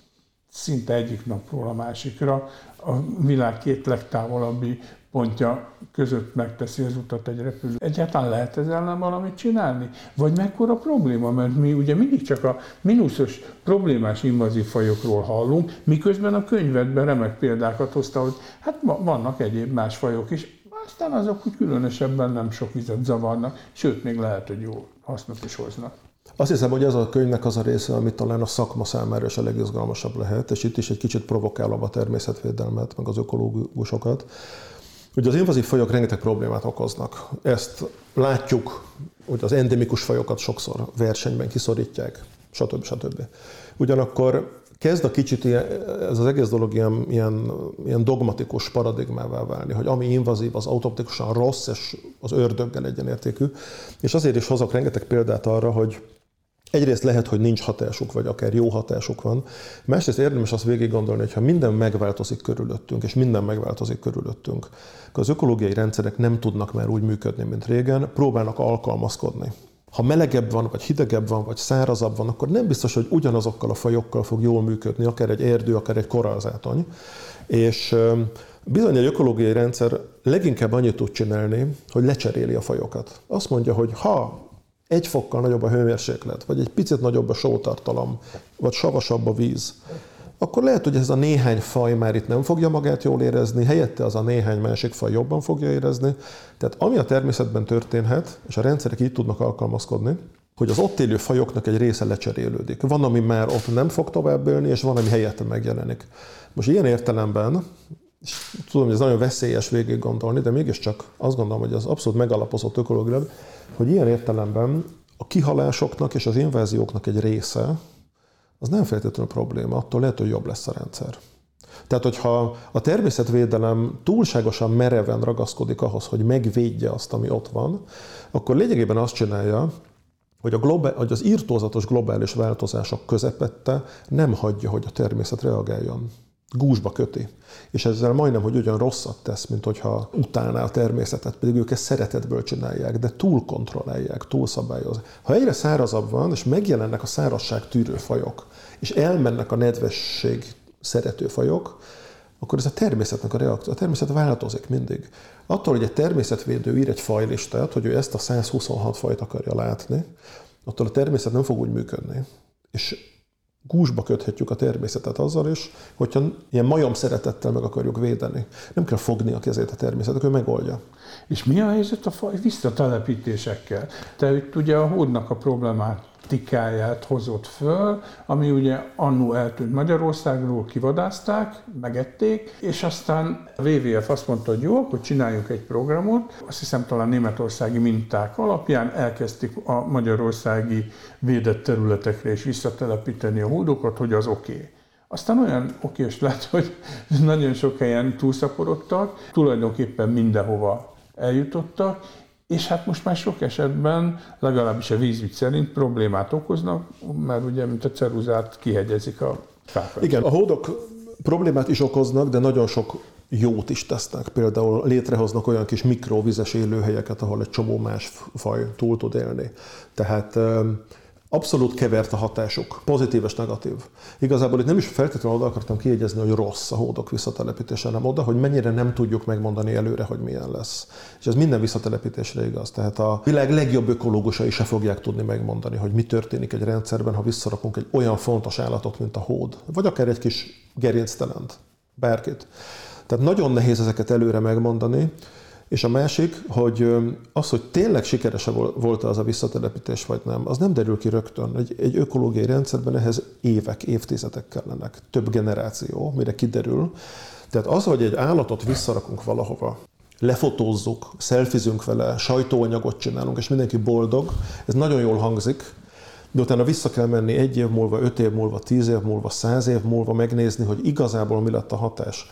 Speaker 2: szinte egyik napról a másikra a világ két legtávolabbi pontja között megteszi az utat egy repülő. Egyáltalán lehet ezzel ellen valamit csinálni? Vagy mekkora probléma? Mert mi ugye mindig csak a mínuszos problémás invazív fajokról hallunk, miközben a könyvedben remek példákat hozta, hogy hát vannak egyéb más fajok is, aztán azok úgy különösebben nem sok vizet zavarnak, sőt, még lehet, hogy jó hasznot is hoznak.
Speaker 3: Azt hiszem, hogy ez a könyvnek az a része, amit talán a szakma számára is a legizgalmasabb lehet, és itt is egy kicsit provokálom a természetvédelmet, meg az ökológusokat. Ugye az invazív fajok rengeteg problémát okoznak. Ezt látjuk, hogy az endemikus fajokat sokszor versenyben kiszorítják, stb. stb. Ugyanakkor kezd a kicsit ilyen, ez az egész dolog ilyen, ilyen, ilyen dogmatikus paradigmává válni, hogy ami invazív, az automatikusan rossz, és az ördöggel egyenértékű. És azért is hozok rengeteg példát arra, hogy Egyrészt lehet, hogy nincs hatásuk, vagy akár jó hatásuk van. Másrészt érdemes azt végig gondolni, hogy ha minden megváltozik körülöttünk, és minden megváltozik körülöttünk, akkor az ökológiai rendszerek nem tudnak már úgy működni, mint régen, próbálnak alkalmazkodni ha melegebb van, vagy hidegebb van, vagy szárazabb van, akkor nem biztos, hogy ugyanazokkal a fajokkal fog jól működni, akár egy erdő, akár egy korallzátony. És bizony egy ökológiai rendszer leginkább annyit tud csinálni, hogy lecseréli a fajokat. Azt mondja, hogy ha egy fokkal nagyobb a hőmérséklet, vagy egy picit nagyobb a sótartalom, vagy savasabb a víz, akkor lehet, hogy ez a néhány faj már itt nem fogja magát jól érezni, helyette az a néhány másik faj jobban fogja érezni. Tehát ami a természetben történhet, és a rendszerek így tudnak alkalmazkodni, hogy az ott élő fajoknak egy része lecserélődik. Van, ami már ott nem fog tovább élni, és van, ami helyette megjelenik. Most ilyen értelemben, és tudom, hogy ez nagyon veszélyes végig gondolni, de mégiscsak azt gondolom, hogy az abszolút megalapozott ökológilag, hogy ilyen értelemben a kihalásoknak és az invázióknak egy része, az nem feltétlenül probléma, attól lehet, hogy jobb lesz a rendszer. Tehát, hogyha a természetvédelem túlságosan mereven ragaszkodik ahhoz, hogy megvédje azt, ami ott van, akkor lényegében azt csinálja, hogy, a globál, hogy az írtózatos globális változások közepette nem hagyja, hogy a természet reagáljon. Gúzsba köti. És ezzel majdnem, hogy ugyan rosszat tesz, mint hogyha utálná a természetet, pedig ők ezt szeretetből csinálják, de túl kontrollálják, túl szabályozzák. Ha egyre szárazabb van, és megjelennek a szárazság tűrő fajok, és elmennek a nedvesség szerető fajok, akkor ez a természetnek a reakció. A természet változik mindig. Attól, hogy egy természetvédő ír egy fajlistát, hogy ő ezt a 126 fajt akarja látni, attól a természet nem fog úgy működni. És gúzsba köthetjük a természetet azzal is, hogyha ilyen majom szeretettel meg akarjuk védeni. Nem kell fogni a kezét a természetnek, ő megoldja.
Speaker 2: És mi a helyzet a faj visszatelepítésekkel? Te itt ugye a hódnak a problémát tikáját hozott föl, ami ugye annó eltűnt Magyarországról, kivadázták, megették, és aztán a WWF azt mondta, hogy jó, akkor csináljunk egy programot, azt hiszem talán németországi minták alapján elkezdték a magyarországi védett területekre is visszatelepíteni a hódokat, hogy az oké. Okay. Aztán olyan okés lett, hogy nagyon sok helyen túlszaporodtak, tulajdonképpen mindenhova eljutottak, és hát most már sok esetben, legalábbis a vízügy szerint problémát okoznak, mert ugye, mint a ceruzát kihegyezik a fákat.
Speaker 3: Igen, a hódok problémát is okoznak, de nagyon sok jót is tesznek. Például létrehoznak olyan kis mikrovizes élőhelyeket, ahol egy csomó más faj túl tud élni. Tehát Abszolút kevert a hatásuk, pozitív és negatív. Igazából itt nem is feltétlenül oda akartam kiegyezni, hogy rossz a hódok visszatelepítése, hanem oda, hogy mennyire nem tudjuk megmondani előre, hogy milyen lesz. És ez minden visszatelepítésre igaz. Tehát a világ legjobb ökológusai se fogják tudni megmondani, hogy mi történik egy rendszerben, ha visszarakunk egy olyan fontos állatot, mint a hód, vagy akár egy kis gerinctelent, bárkit. Tehát nagyon nehéz ezeket előre megmondani, és a másik, hogy az, hogy tényleg sikeres volt az a visszatelepítés, vagy nem, az nem derül ki rögtön. Egy, egy ökológiai rendszerben ehhez évek, évtizedek kellenek, több generáció, mire kiderül. Tehát az, hogy egy állatot visszarakunk valahova, lefotózzuk, szelfizünk vele, sajtóanyagot csinálunk, és mindenki boldog, ez nagyon jól hangzik, de utána vissza kell menni egy év múlva, öt év múlva, tíz év múlva, száz év múlva megnézni, hogy igazából mi lett a hatás.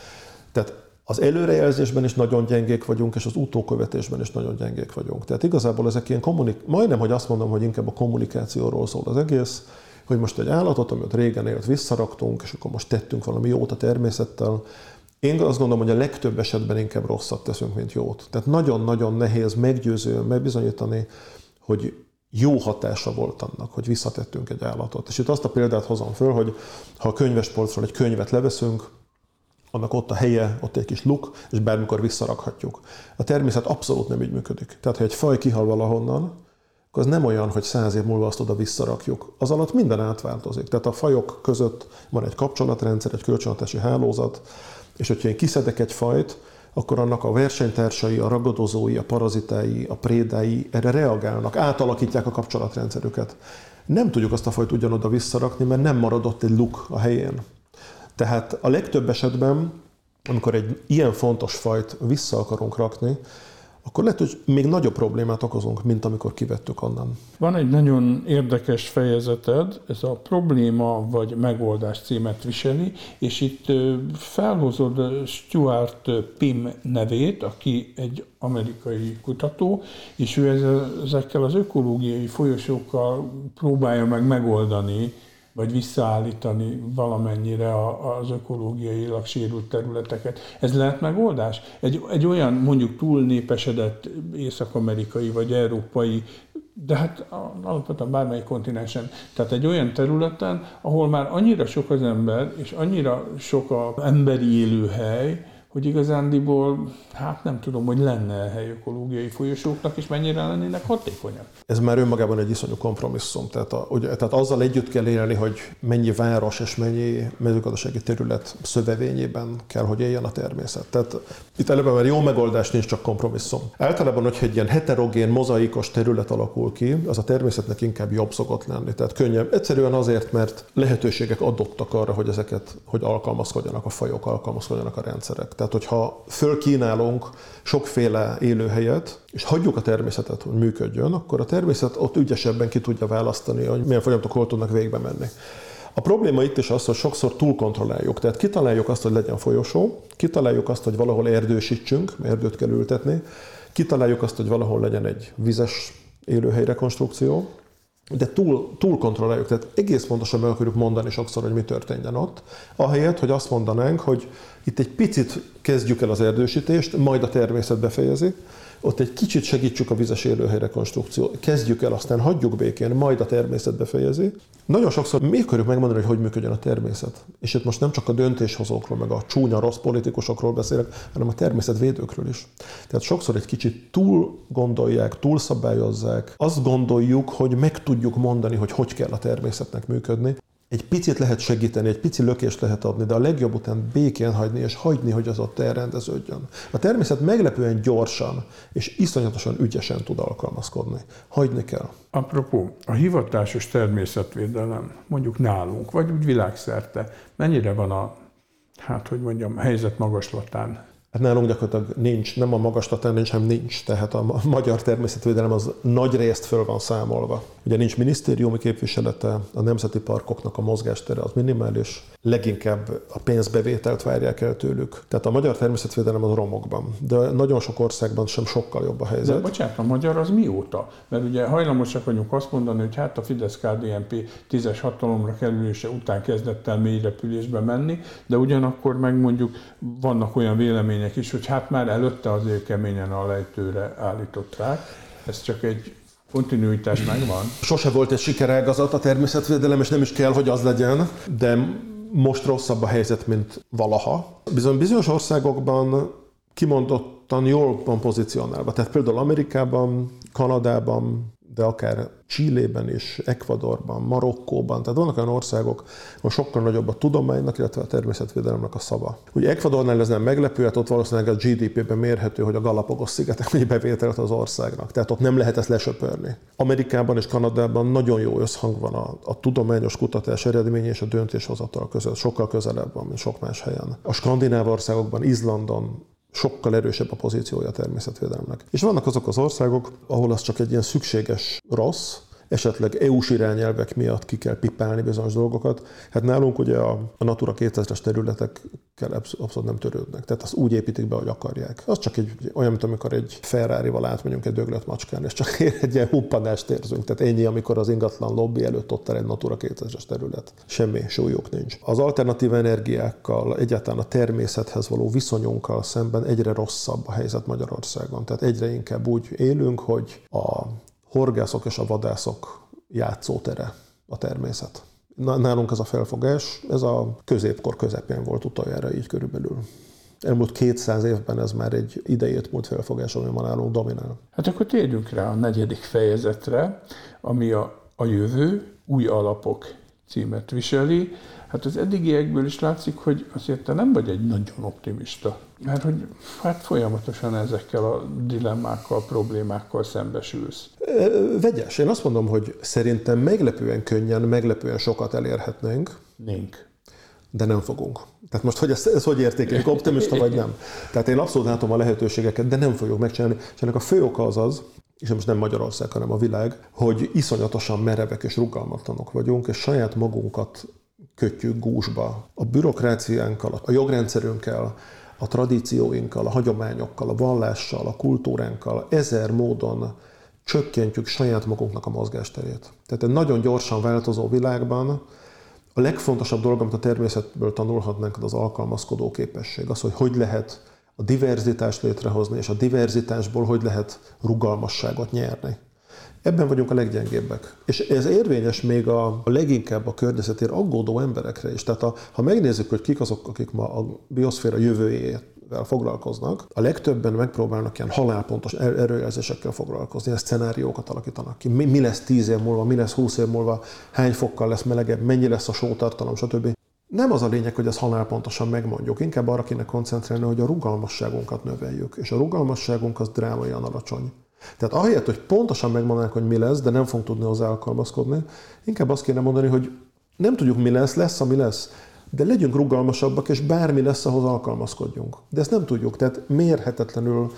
Speaker 3: Tehát az előrejelzésben is nagyon gyengék vagyunk, és az utókövetésben is nagyon gyengék vagyunk. Tehát igazából ezek ilyen kommunik... majdnem, hogy azt mondom, hogy inkább a kommunikációról szól az egész, hogy most egy állatot, amit régen élt, visszaraktunk, és akkor most tettünk valami jót a természettel. Én azt gondolom, hogy a legtöbb esetben inkább rosszat teszünk, mint jót. Tehát nagyon-nagyon nehéz meggyőzően megbizonyítani, hogy jó hatása volt annak, hogy visszatettünk egy állatot. És itt azt a példát hozom föl, hogy ha a könyvespolcról egy könyvet leveszünk, annak ott a helye, ott egy kis luk, és bármikor visszarakhatjuk. A természet abszolút nem így működik. Tehát, ha egy faj kihal valahonnan, akkor az nem olyan, hogy száz év múlva azt oda visszarakjuk. Az alatt minden átváltozik. Tehát a fajok között van egy kapcsolatrendszer, egy kölcsönhatási hálózat, és hogyha én kiszedek egy fajt, akkor annak a versenytársai, a ragadozói, a parazitái, a prédái erre reagálnak, átalakítják a kapcsolatrendszerüket. Nem tudjuk azt a fajt ugyanoda visszarakni, mert nem maradott egy luk a helyén. Tehát a legtöbb esetben, amikor egy ilyen fontos fajt vissza akarunk rakni, akkor lehet, hogy még nagyobb problémát okozunk, mint amikor kivettük onnan.
Speaker 2: Van egy nagyon érdekes fejezeted, ez a probléma vagy megoldás címet viseli, és itt felhozod Stuart Pim nevét, aki egy amerikai kutató, és ő ezekkel az ökológiai folyosókkal próbálja meg megoldani vagy visszaállítani valamennyire az ökológiailag sérült területeket. Ez lehet megoldás? Egy, egy olyan mondjuk túlnépesedett észak-amerikai vagy európai de hát alapvetően bármely kontinensen. Tehát egy olyan területen, ahol már annyira sok az ember, és annyira sok az emberi élőhely, hogy igazándiból, hát nem tudom, hogy lenne hely ökológiai folyosóknak, és mennyire lennének hatékonyak.
Speaker 3: Ez már önmagában egy iszonyú kompromisszum. Tehát, a, ugye, tehát azzal együtt kell élni, hogy mennyi város és mennyi mezőgazdasági terület szövevényében kell, hogy éljen a természet. Tehát itt előbb már jó megoldás nincs, csak kompromisszum. Általában, hogyha egy ilyen heterogén, mozaikos terület alakul ki, az a természetnek inkább jobb szokott lenni. Tehát könnyebb. Egyszerűen azért, mert lehetőségek adottak arra, hogy ezeket, hogy alkalmazkodjanak a fajok, alkalmazkodjanak a rendszerek. Tehát, hogyha fölkínálunk sokféle élőhelyet, és hagyjuk a természetet, hogy működjön, akkor a természet ott ügyesebben ki tudja választani, hogy milyen folyamatok hol tudnak végbe menni. A probléma itt is az, hogy sokszor túlkontrolláljuk. Tehát kitaláljuk azt, hogy legyen folyosó, kitaláljuk azt, hogy valahol erdősítsünk, erdőt kell ültetni, kitaláljuk azt, hogy valahol legyen egy vizes élőhely rekonstrukció, de túl, túl kontrolláljuk, tehát egész pontosan meg akarjuk mondani sokszor, hogy mi történjen ott, ahelyett, hogy azt mondanánk, hogy itt egy picit kezdjük el az erdősítést, majd a természet befejezi, ott egy kicsit segítsük a vizes élőhely rekonstrukció. Kezdjük el, aztán hagyjuk békén, majd a természet befejezi. Nagyon sokszor mi akarjuk megmondani, hogy hogy működjön a természet. És itt most nem csak a döntéshozókról, meg a csúnya rossz politikusokról beszélek, hanem a természetvédőkről is. Tehát sokszor egy kicsit túl gondolják, túl szabályozzák. Azt gondoljuk, hogy meg tudjuk mondani, hogy hogy kell a természetnek működni, egy picit lehet segíteni, egy pici lökést lehet adni, de a legjobb után békén hagyni, és hagyni, hogy az ott elrendeződjön. A természet meglepően gyorsan és iszonyatosan ügyesen tud alkalmazkodni. Hagyni kell.
Speaker 2: Apropó, a hivatásos természetvédelem, mondjuk nálunk, vagy úgy világszerte, mennyire van a, hát hogy mondjam, helyzet magaslatán?
Speaker 3: Hát nálunk gyakorlatilag nincs, nem a magaslatán nincs, hanem nincs. Tehát a magyar természetvédelem az nagy részt föl van számolva. Ugye nincs minisztériumi képviselete, a nemzeti parkoknak a mozgástere az minimális, leginkább a pénzbevételt várják el tőlük. Tehát a magyar természetvédelem az romokban, de nagyon sok országban sem sokkal jobb a helyzet.
Speaker 2: De bocsánat, a magyar az mióta? Mert ugye hajlamosak vagyunk azt mondani, hogy hát a Fidesz-KDNP tízes hatalomra kerülése után kezdett el mély repülésbe menni, de ugyanakkor meg mondjuk vannak olyan vélemények is, hogy hát már előtte azért keményen a lejtőre állították. Ez csak egy kontinuitás megvan.
Speaker 3: Sose volt egy sikerágazat a természetvédelem, és nem is kell, hogy az legyen, de most rosszabb a helyzet, mint valaha. Bizony bizonyos országokban kimondottan jól van pozícionálva. Tehát például Amerikában, Kanadában, de akár Csillében is, Ecuadorban, Marokkóban, tehát vannak olyan országok, ahol sokkal nagyobb a tudománynak, illetve a természetvédelemnek a szava. Ugye Ecuadornál ez nem meglepő, hát ott valószínűleg a GDP-ben mérhető, hogy a Galapagos szigetek mennyi bevételt az országnak. Tehát ott nem lehet ezt lesöpörni. Amerikában és Kanadában nagyon jó összhang van a, a tudományos kutatás eredménye és a döntéshozatal között. Sokkal közelebb van, mint sok más helyen. A skandináv országokban, Izlandon, sokkal erősebb a pozíciója a természetvédelemnek. És vannak azok az országok, ahol az csak egy ilyen szükséges rossz, esetleg EU-s irányelvek miatt ki kell pipálni bizonyos dolgokat. Hát nálunk ugye a, a Natura 2000-es területekkel abszolút nem törődnek. Tehát azt úgy építik be, hogy akarják. Az csak egy, olyan, mint amikor egy Ferrari-val átmegyünk egy döglött macskán, és csak (laughs) egy ilyen huppadást érzünk. Tehát ennyi, amikor az ingatlan lobby előtt ott egy Natura 2000-es terület. Semmi súlyuk nincs. Az alternatív energiákkal, egyáltalán a természethez való viszonyunkkal szemben egyre rosszabb a helyzet Magyarországon. Tehát egyre inkább úgy élünk, hogy a horgászok és a vadászok játszótere a természet. Nálunk ez a felfogás, ez a középkor közepén volt utoljára így körülbelül. Elmúlt 200 évben ez már egy idejét múlt felfogás, ami ma nálunk dominál.
Speaker 2: Hát akkor térjünk rá a negyedik fejezetre, ami a, a jövő, új alapok címet viseli. Hát az eddigiekből is látszik, hogy azért te nem vagy egy nagyon optimista. Mert hogy hát folyamatosan ezekkel a dilemmákkal, problémákkal szembesülsz.
Speaker 3: Vegyes. Én azt mondom, hogy szerintem meglepően könnyen, meglepően sokat elérhetnénk.
Speaker 2: Nink.
Speaker 3: De nem fogunk. Tehát most, hogy ezt, ezt hogy értékeljük, optimista vagy nem? Tehát én abszolút látom a lehetőségeket, de nem fogjuk megcsinálni. És ennek a fő oka az az, és most nem Magyarország, hanem a világ, hogy iszonyatosan merevek és rugalmatlanok vagyunk, és saját magunkat kötjük gúzsba. A bürokráciánkkal, a jogrendszerünkkel, a tradícióinkkal, a hagyományokkal, a vallással, a kultúránkkal ezer módon csökkentjük saját magunknak a mozgásterét. Tehát egy nagyon gyorsan változó világban a legfontosabb dolog, amit a természetből tanulhatnánk, az az alkalmazkodó képesség. Az, hogy hogy lehet a diverzitást létrehozni, és a diverzitásból hogy lehet rugalmasságot nyerni. Ebben vagyunk a leggyengébbek. És ez érvényes még a, a leginkább a környezetért aggódó emberekre is. Tehát a, ha megnézzük, hogy kik azok, akik ma a bioszféra jövőjével foglalkoznak, a legtöbben megpróbálnak ilyen halálpontos er-, erőjelzésekkel foglalkozni, ilyen szenáriókat alakítanak ki. Mi, mi lesz 10 év múlva, mi lesz 20 év múlva, hány fokkal lesz melegebb, mennyi lesz a sótartalom, stb. Nem az a lényeg, hogy ezt halálpontosan megmondjuk, inkább arra kéne koncentrálni, hogy a rugalmasságunkat növeljük. És a rugalmasságunk az drámaian alacsony. Tehát ahelyett, hogy pontosan megmondanánk, hogy mi lesz, de nem fogunk tudni hozzá alkalmazkodni, inkább azt kéne mondani, hogy nem tudjuk, mi lesz, lesz, ami lesz, de legyünk rugalmasabbak, és bármi lesz, ahhoz alkalmazkodjunk. De ezt nem tudjuk, tehát mérhetetlenül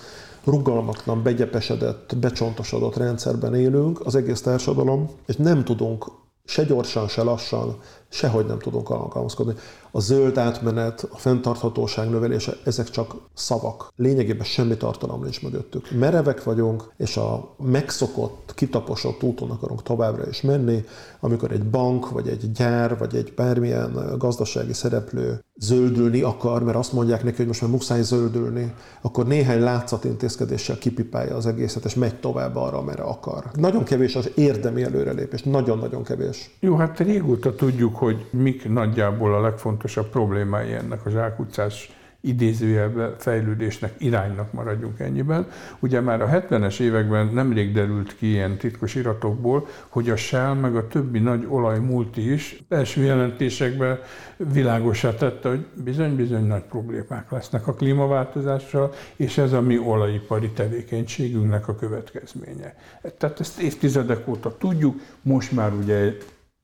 Speaker 3: rugalmatlan, begyepesedett, becsontosodott rendszerben élünk az egész társadalom, és nem tudunk se gyorsan, se lassan sehogy nem tudunk alkalmazkodni. A zöld átmenet, a fenntarthatóság növelése, ezek csak szavak. Lényegében semmi tartalom nincs mögöttük. Merevek vagyunk, és a megszokott, kitaposott úton akarunk továbbra is menni, amikor egy bank, vagy egy gyár, vagy egy bármilyen gazdasági szereplő zöldülni akar, mert azt mondják neki, hogy most már muszáj zöldülni, akkor néhány látszatintézkedéssel kipipálja az egészet, és megy tovább arra, amire akar. Nagyon kevés az érdemi előrelépés, nagyon-nagyon kevés.
Speaker 2: Jó, hát régóta tudjuk, hogy mik nagyjából a legfontosabb problémái ennek a zsákutcás idézőjelben fejlődésnek, iránynak maradjunk ennyiben. Ugye már a 70-es években nemrég derült ki ilyen titkos iratokból, hogy a Shell meg a többi nagy olajmulti is első jelentésekben világosá tette, hogy bizony-bizony nagy problémák lesznek a klímaváltozással, és ez a mi olajipari tevékenységünknek a következménye. Tehát ezt évtizedek óta tudjuk, most már ugye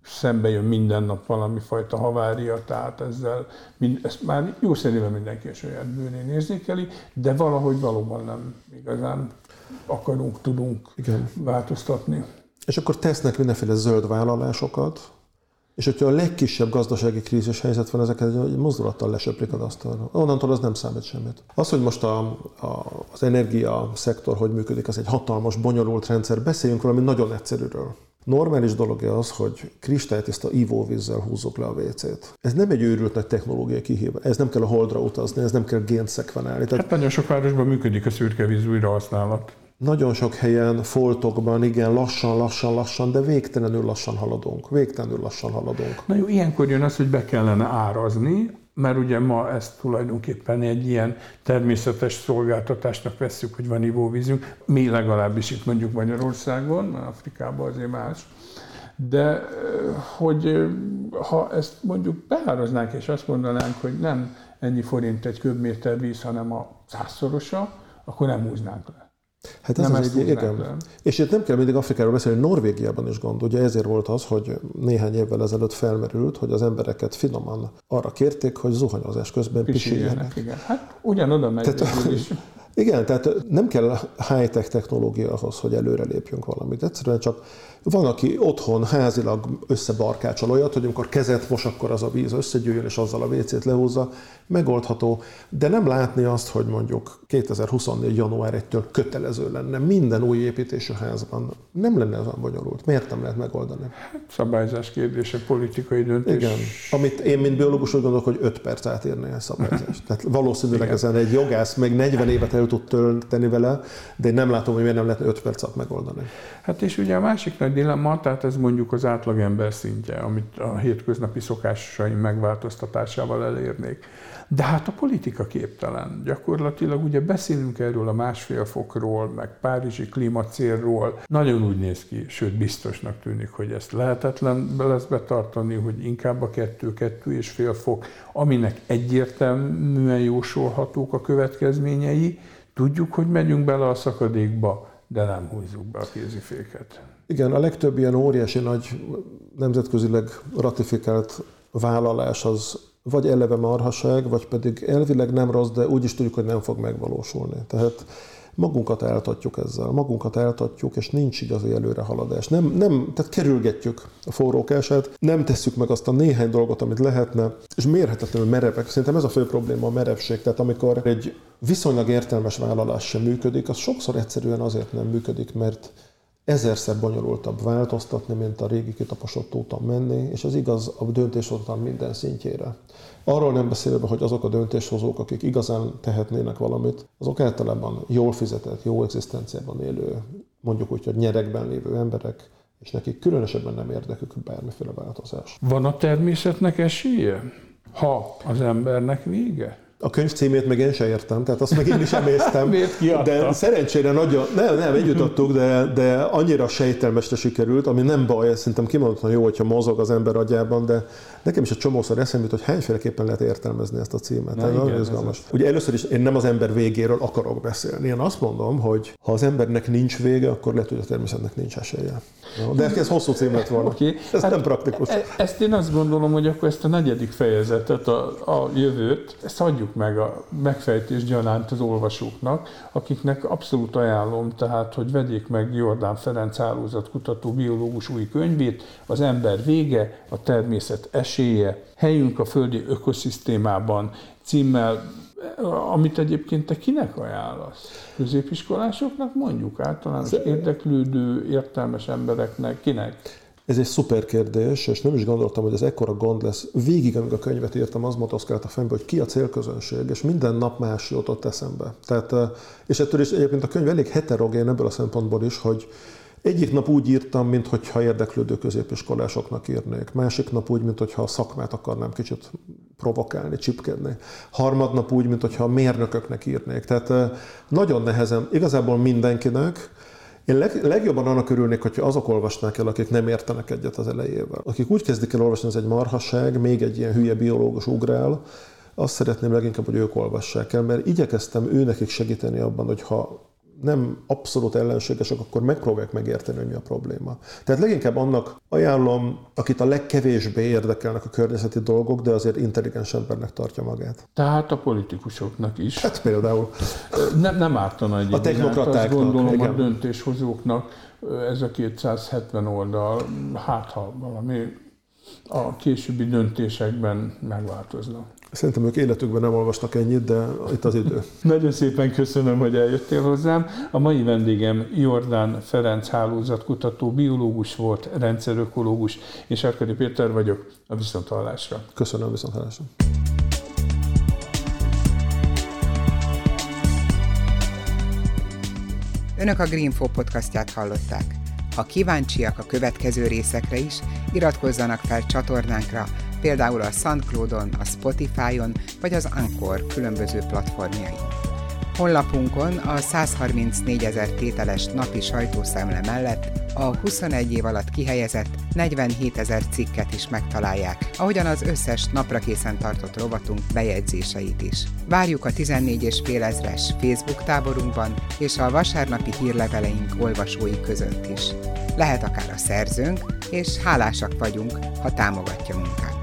Speaker 2: szembe jön minden nap valami fajta havária, tehát ezzel mind, ezt már jó szerintem mindenki a saját bőrén érzékeli, de valahogy valóban nem igazán akarunk, tudunk Igen. változtatni.
Speaker 3: És akkor tesznek mindenféle zöld vállalásokat, és hogyha a legkisebb gazdasági krízis helyzet van, ezeket egy mozdulattal lesöprik az asztalra. Onnantól az nem számít semmit. Az, hogy most a, a, az energia szektor hogy működik, az egy hatalmas, bonyolult rendszer. Beszéljünk valami nagyon egyszerűről. Normális dolog az, hogy kristálytiszta ivóvízzel húzzuk le a WC-t. Ez nem egy őrült nagy technológiai kihívás. Ez nem kell a holdra utazni, ez nem kell gént szekvenálni.
Speaker 2: Tehát hát nagyon sok városban működik a szürkevíz újrahasználat.
Speaker 3: Nagyon sok helyen, foltokban, igen, lassan, lassan, lassan, de végtelenül lassan haladunk. Végtelenül lassan haladunk.
Speaker 2: Na jó, ilyenkor jön az, hogy be kellene árazni, mert ugye ma ezt tulajdonképpen egy ilyen természetes szolgáltatásnak vesszük, hogy van ivóvízünk, mi legalábbis itt mondjuk Magyarországon, mert Afrikában azért más, de hogy ha ezt mondjuk beáraznánk, és azt mondanánk, hogy nem ennyi forint egy köbméter víz, hanem a százszorosa, akkor nem húznánk le.
Speaker 3: Hát ez nem az egy, igen. És itt nem kell mindig Afrikáról beszélni, Norvégiában is gond. Ugye ezért volt az, hogy néhány évvel ezelőtt felmerült, hogy az embereket finoman arra kérték, hogy zuhanyozás közben pisiljenek.
Speaker 2: Igen. Hát ugyanoda megy tehát, is. (laughs)
Speaker 3: Igen, tehát nem kell high-tech technológia ahhoz, hogy előre lépjünk valamit. Egyszerűen csak van, aki otthon házilag összebarkácsol olyat, hogy amikor kezet mos, akkor az a víz összegyűjjön, és azzal a WC-t lehúzza. Megoldható, de nem látni azt, hogy mondjuk 2024. január 1-től kötelező lenne minden új építésű házban. Nem lenne olyan bonyolult. Miért nem lehet megoldani?
Speaker 2: Hát, szabályzás kérdése, politikai döntés.
Speaker 3: Igen. Amit én, mint biológus úgy gondolok, hogy 5 perc átírni a szabályzást. Tehát valószínűleg Igen. ezen egy jogász meg 40 évet el tud tölteni vele, de én nem látom, hogy miért nem lehetne 5 perc alatt megoldani.
Speaker 2: Hát és ugye a másik nagy dilemma, tehát ez mondjuk az átlagember szintje, amit a hétköznapi szokásaim megváltoztatásával elérnék. De hát a politika képtelen. Gyakorlatilag ugye beszélünk erről a másfél fokról, meg Párizsi klímacélról. Nagyon úgy néz ki, sőt biztosnak tűnik, hogy ezt lehetetlen lesz betartani, hogy inkább a kettő, kettő és fél fok, aminek egyértelműen jósolhatók a következményei. Tudjuk, hogy megyünk bele a szakadékba, de nem húzzuk be a kéziféket.
Speaker 3: Igen, a legtöbb ilyen óriási nagy nemzetközileg ratifikált vállalás az vagy eleve marhaság, vagy pedig elvileg nem rossz, de úgy is tudjuk, hogy nem fog megvalósulni. Tehát magunkat eltatjuk ezzel, magunkat eltatjuk, és nincs igazi előrehaladás. Nem, nem, tehát kerülgetjük a forrókását, nem tesszük meg azt a néhány dolgot, amit lehetne, és mérhetetlenül merevek. Szerintem ez a fő probléma a merevség. Tehát amikor egy viszonylag értelmes vállalás sem működik, az sokszor egyszerűen azért nem működik, mert ezerszer bonyolultabb változtatni, mint a régi kitaposott úton menni, és ez igaz a döntéshozatal minden szintjére. Arról nem beszélve, hogy azok a döntéshozók, akik igazán tehetnének valamit, azok általában jól fizetett, jó egzisztenciában élő, mondjuk úgy, hogy nyerekben lévő emberek, és nekik különösebben nem érdekük bármiféle változás.
Speaker 2: Van a természetnek esélye, ha az embernek vége?
Speaker 3: A könyv címét meg én sem értem, tehát azt meg én is emésztem. (laughs) de szerencsére nagyon, nem, nem, együtt adtuk, de, de annyira sejtelmesre sikerült, ami nem baj, szerintem kimondottan jó, hogyha mozog az ember agyában, de nekem is egy csomószor eszembe hogy hányféleképpen lehet értelmezni ezt a címet. Na, igen, nagyon izgalmas. Ugye először is én nem az ember végéről akarok beszélni. Én azt mondom, hogy ha az embernek nincs vége, akkor lehet, hogy a természetnek nincs esélye. De ez hosszú cím lett volna. Okay. Ez hát nem praktikus. E-
Speaker 2: ezt én azt gondolom, hogy akkor ezt a negyedik fejezetet, a, a jövőt, ezt adjuk meg a megfejtés gyanánt az olvasóknak, akiknek abszolút ajánlom, tehát, hogy vegyék meg Jordán Ferenc hálózatkutató biológus új könyvét, Az ember vége, a természet esélye, helyünk a földi ökoszisztémában címmel amit egyébként te kinek ajánlasz? Középiskolásoknak mondjuk, általános érdeklődő, értelmes embereknek, kinek?
Speaker 3: Ez egy szuper kérdés, és nem is gondoltam, hogy ez ekkora gond lesz. Végig, amíg a könyvet írtam, az motoszkált a fejembe, hogy ki a célközönség, és minden nap más jutott eszembe. Tehát, és ettől is egyébként a könyv elég heterogén ebből a szempontból is, hogy egyik nap úgy írtam, mintha érdeklődő középiskolásoknak írnék. Másik nap úgy, mintha a szakmát akarnám kicsit provokálni, csipkedni. Harmadnap úgy, mintha a mérnököknek írnék. Tehát nagyon nehezen, igazából mindenkinek, én leg, legjobban annak örülnék, hogyha azok olvasnák el, akik nem értenek egyet az elejével. Akik úgy kezdik el olvasni, ez egy marhasság, még egy ilyen hülye biológus ugrál, azt szeretném leginkább, hogy ők olvassák el, mert igyekeztem őnekik segíteni abban, hogy ha nem abszolút ellenségesek, akkor megpróbálják megérteni, hogy mi a probléma. Tehát leginkább annak ajánlom, akit a legkevésbé érdekelnek a környezeti dolgok, de azért intelligens embernek tartja magát.
Speaker 2: Tehát a politikusoknak is.
Speaker 3: Hát például.
Speaker 2: Nem, nem ártana egy
Speaker 3: A technokratáknak.
Speaker 2: Azt gondolom
Speaker 3: igen.
Speaker 2: a döntéshozóknak ez a 270 oldal, hát ha valami a későbbi döntésekben megváltoznak.
Speaker 3: Szerintem ők életükben nem olvastak ennyit, de itt az idő. (laughs)
Speaker 2: Nagyon szépen köszönöm, hogy eljöttél hozzám. A mai vendégem Jordán Ferenc hálózatkutató, biológus volt, rendszerökológus, és Arkadi Péter vagyok a Viszonthallásra.
Speaker 3: Köszönöm viszonthallásra.
Speaker 1: Önök a Greenfo podcastját hallották. Ha kíváncsiak a következő részekre is, iratkozzanak fel csatornánkra, például a SoundCloud-on, a Spotify-on vagy az Anchor különböző platformjain. Honlapunkon a 134 ezer tételes napi sajtószemle mellett a 21 év alatt kihelyezett 47 ezer cikket is megtalálják, ahogyan az összes napra készen tartott rovatunk bejegyzéseit is. Várjuk a 14 és fél ezres Facebook táborunkban és a vasárnapi hírleveleink olvasói között is. Lehet akár a szerzőnk, és hálásak vagyunk, ha támogatja munkát.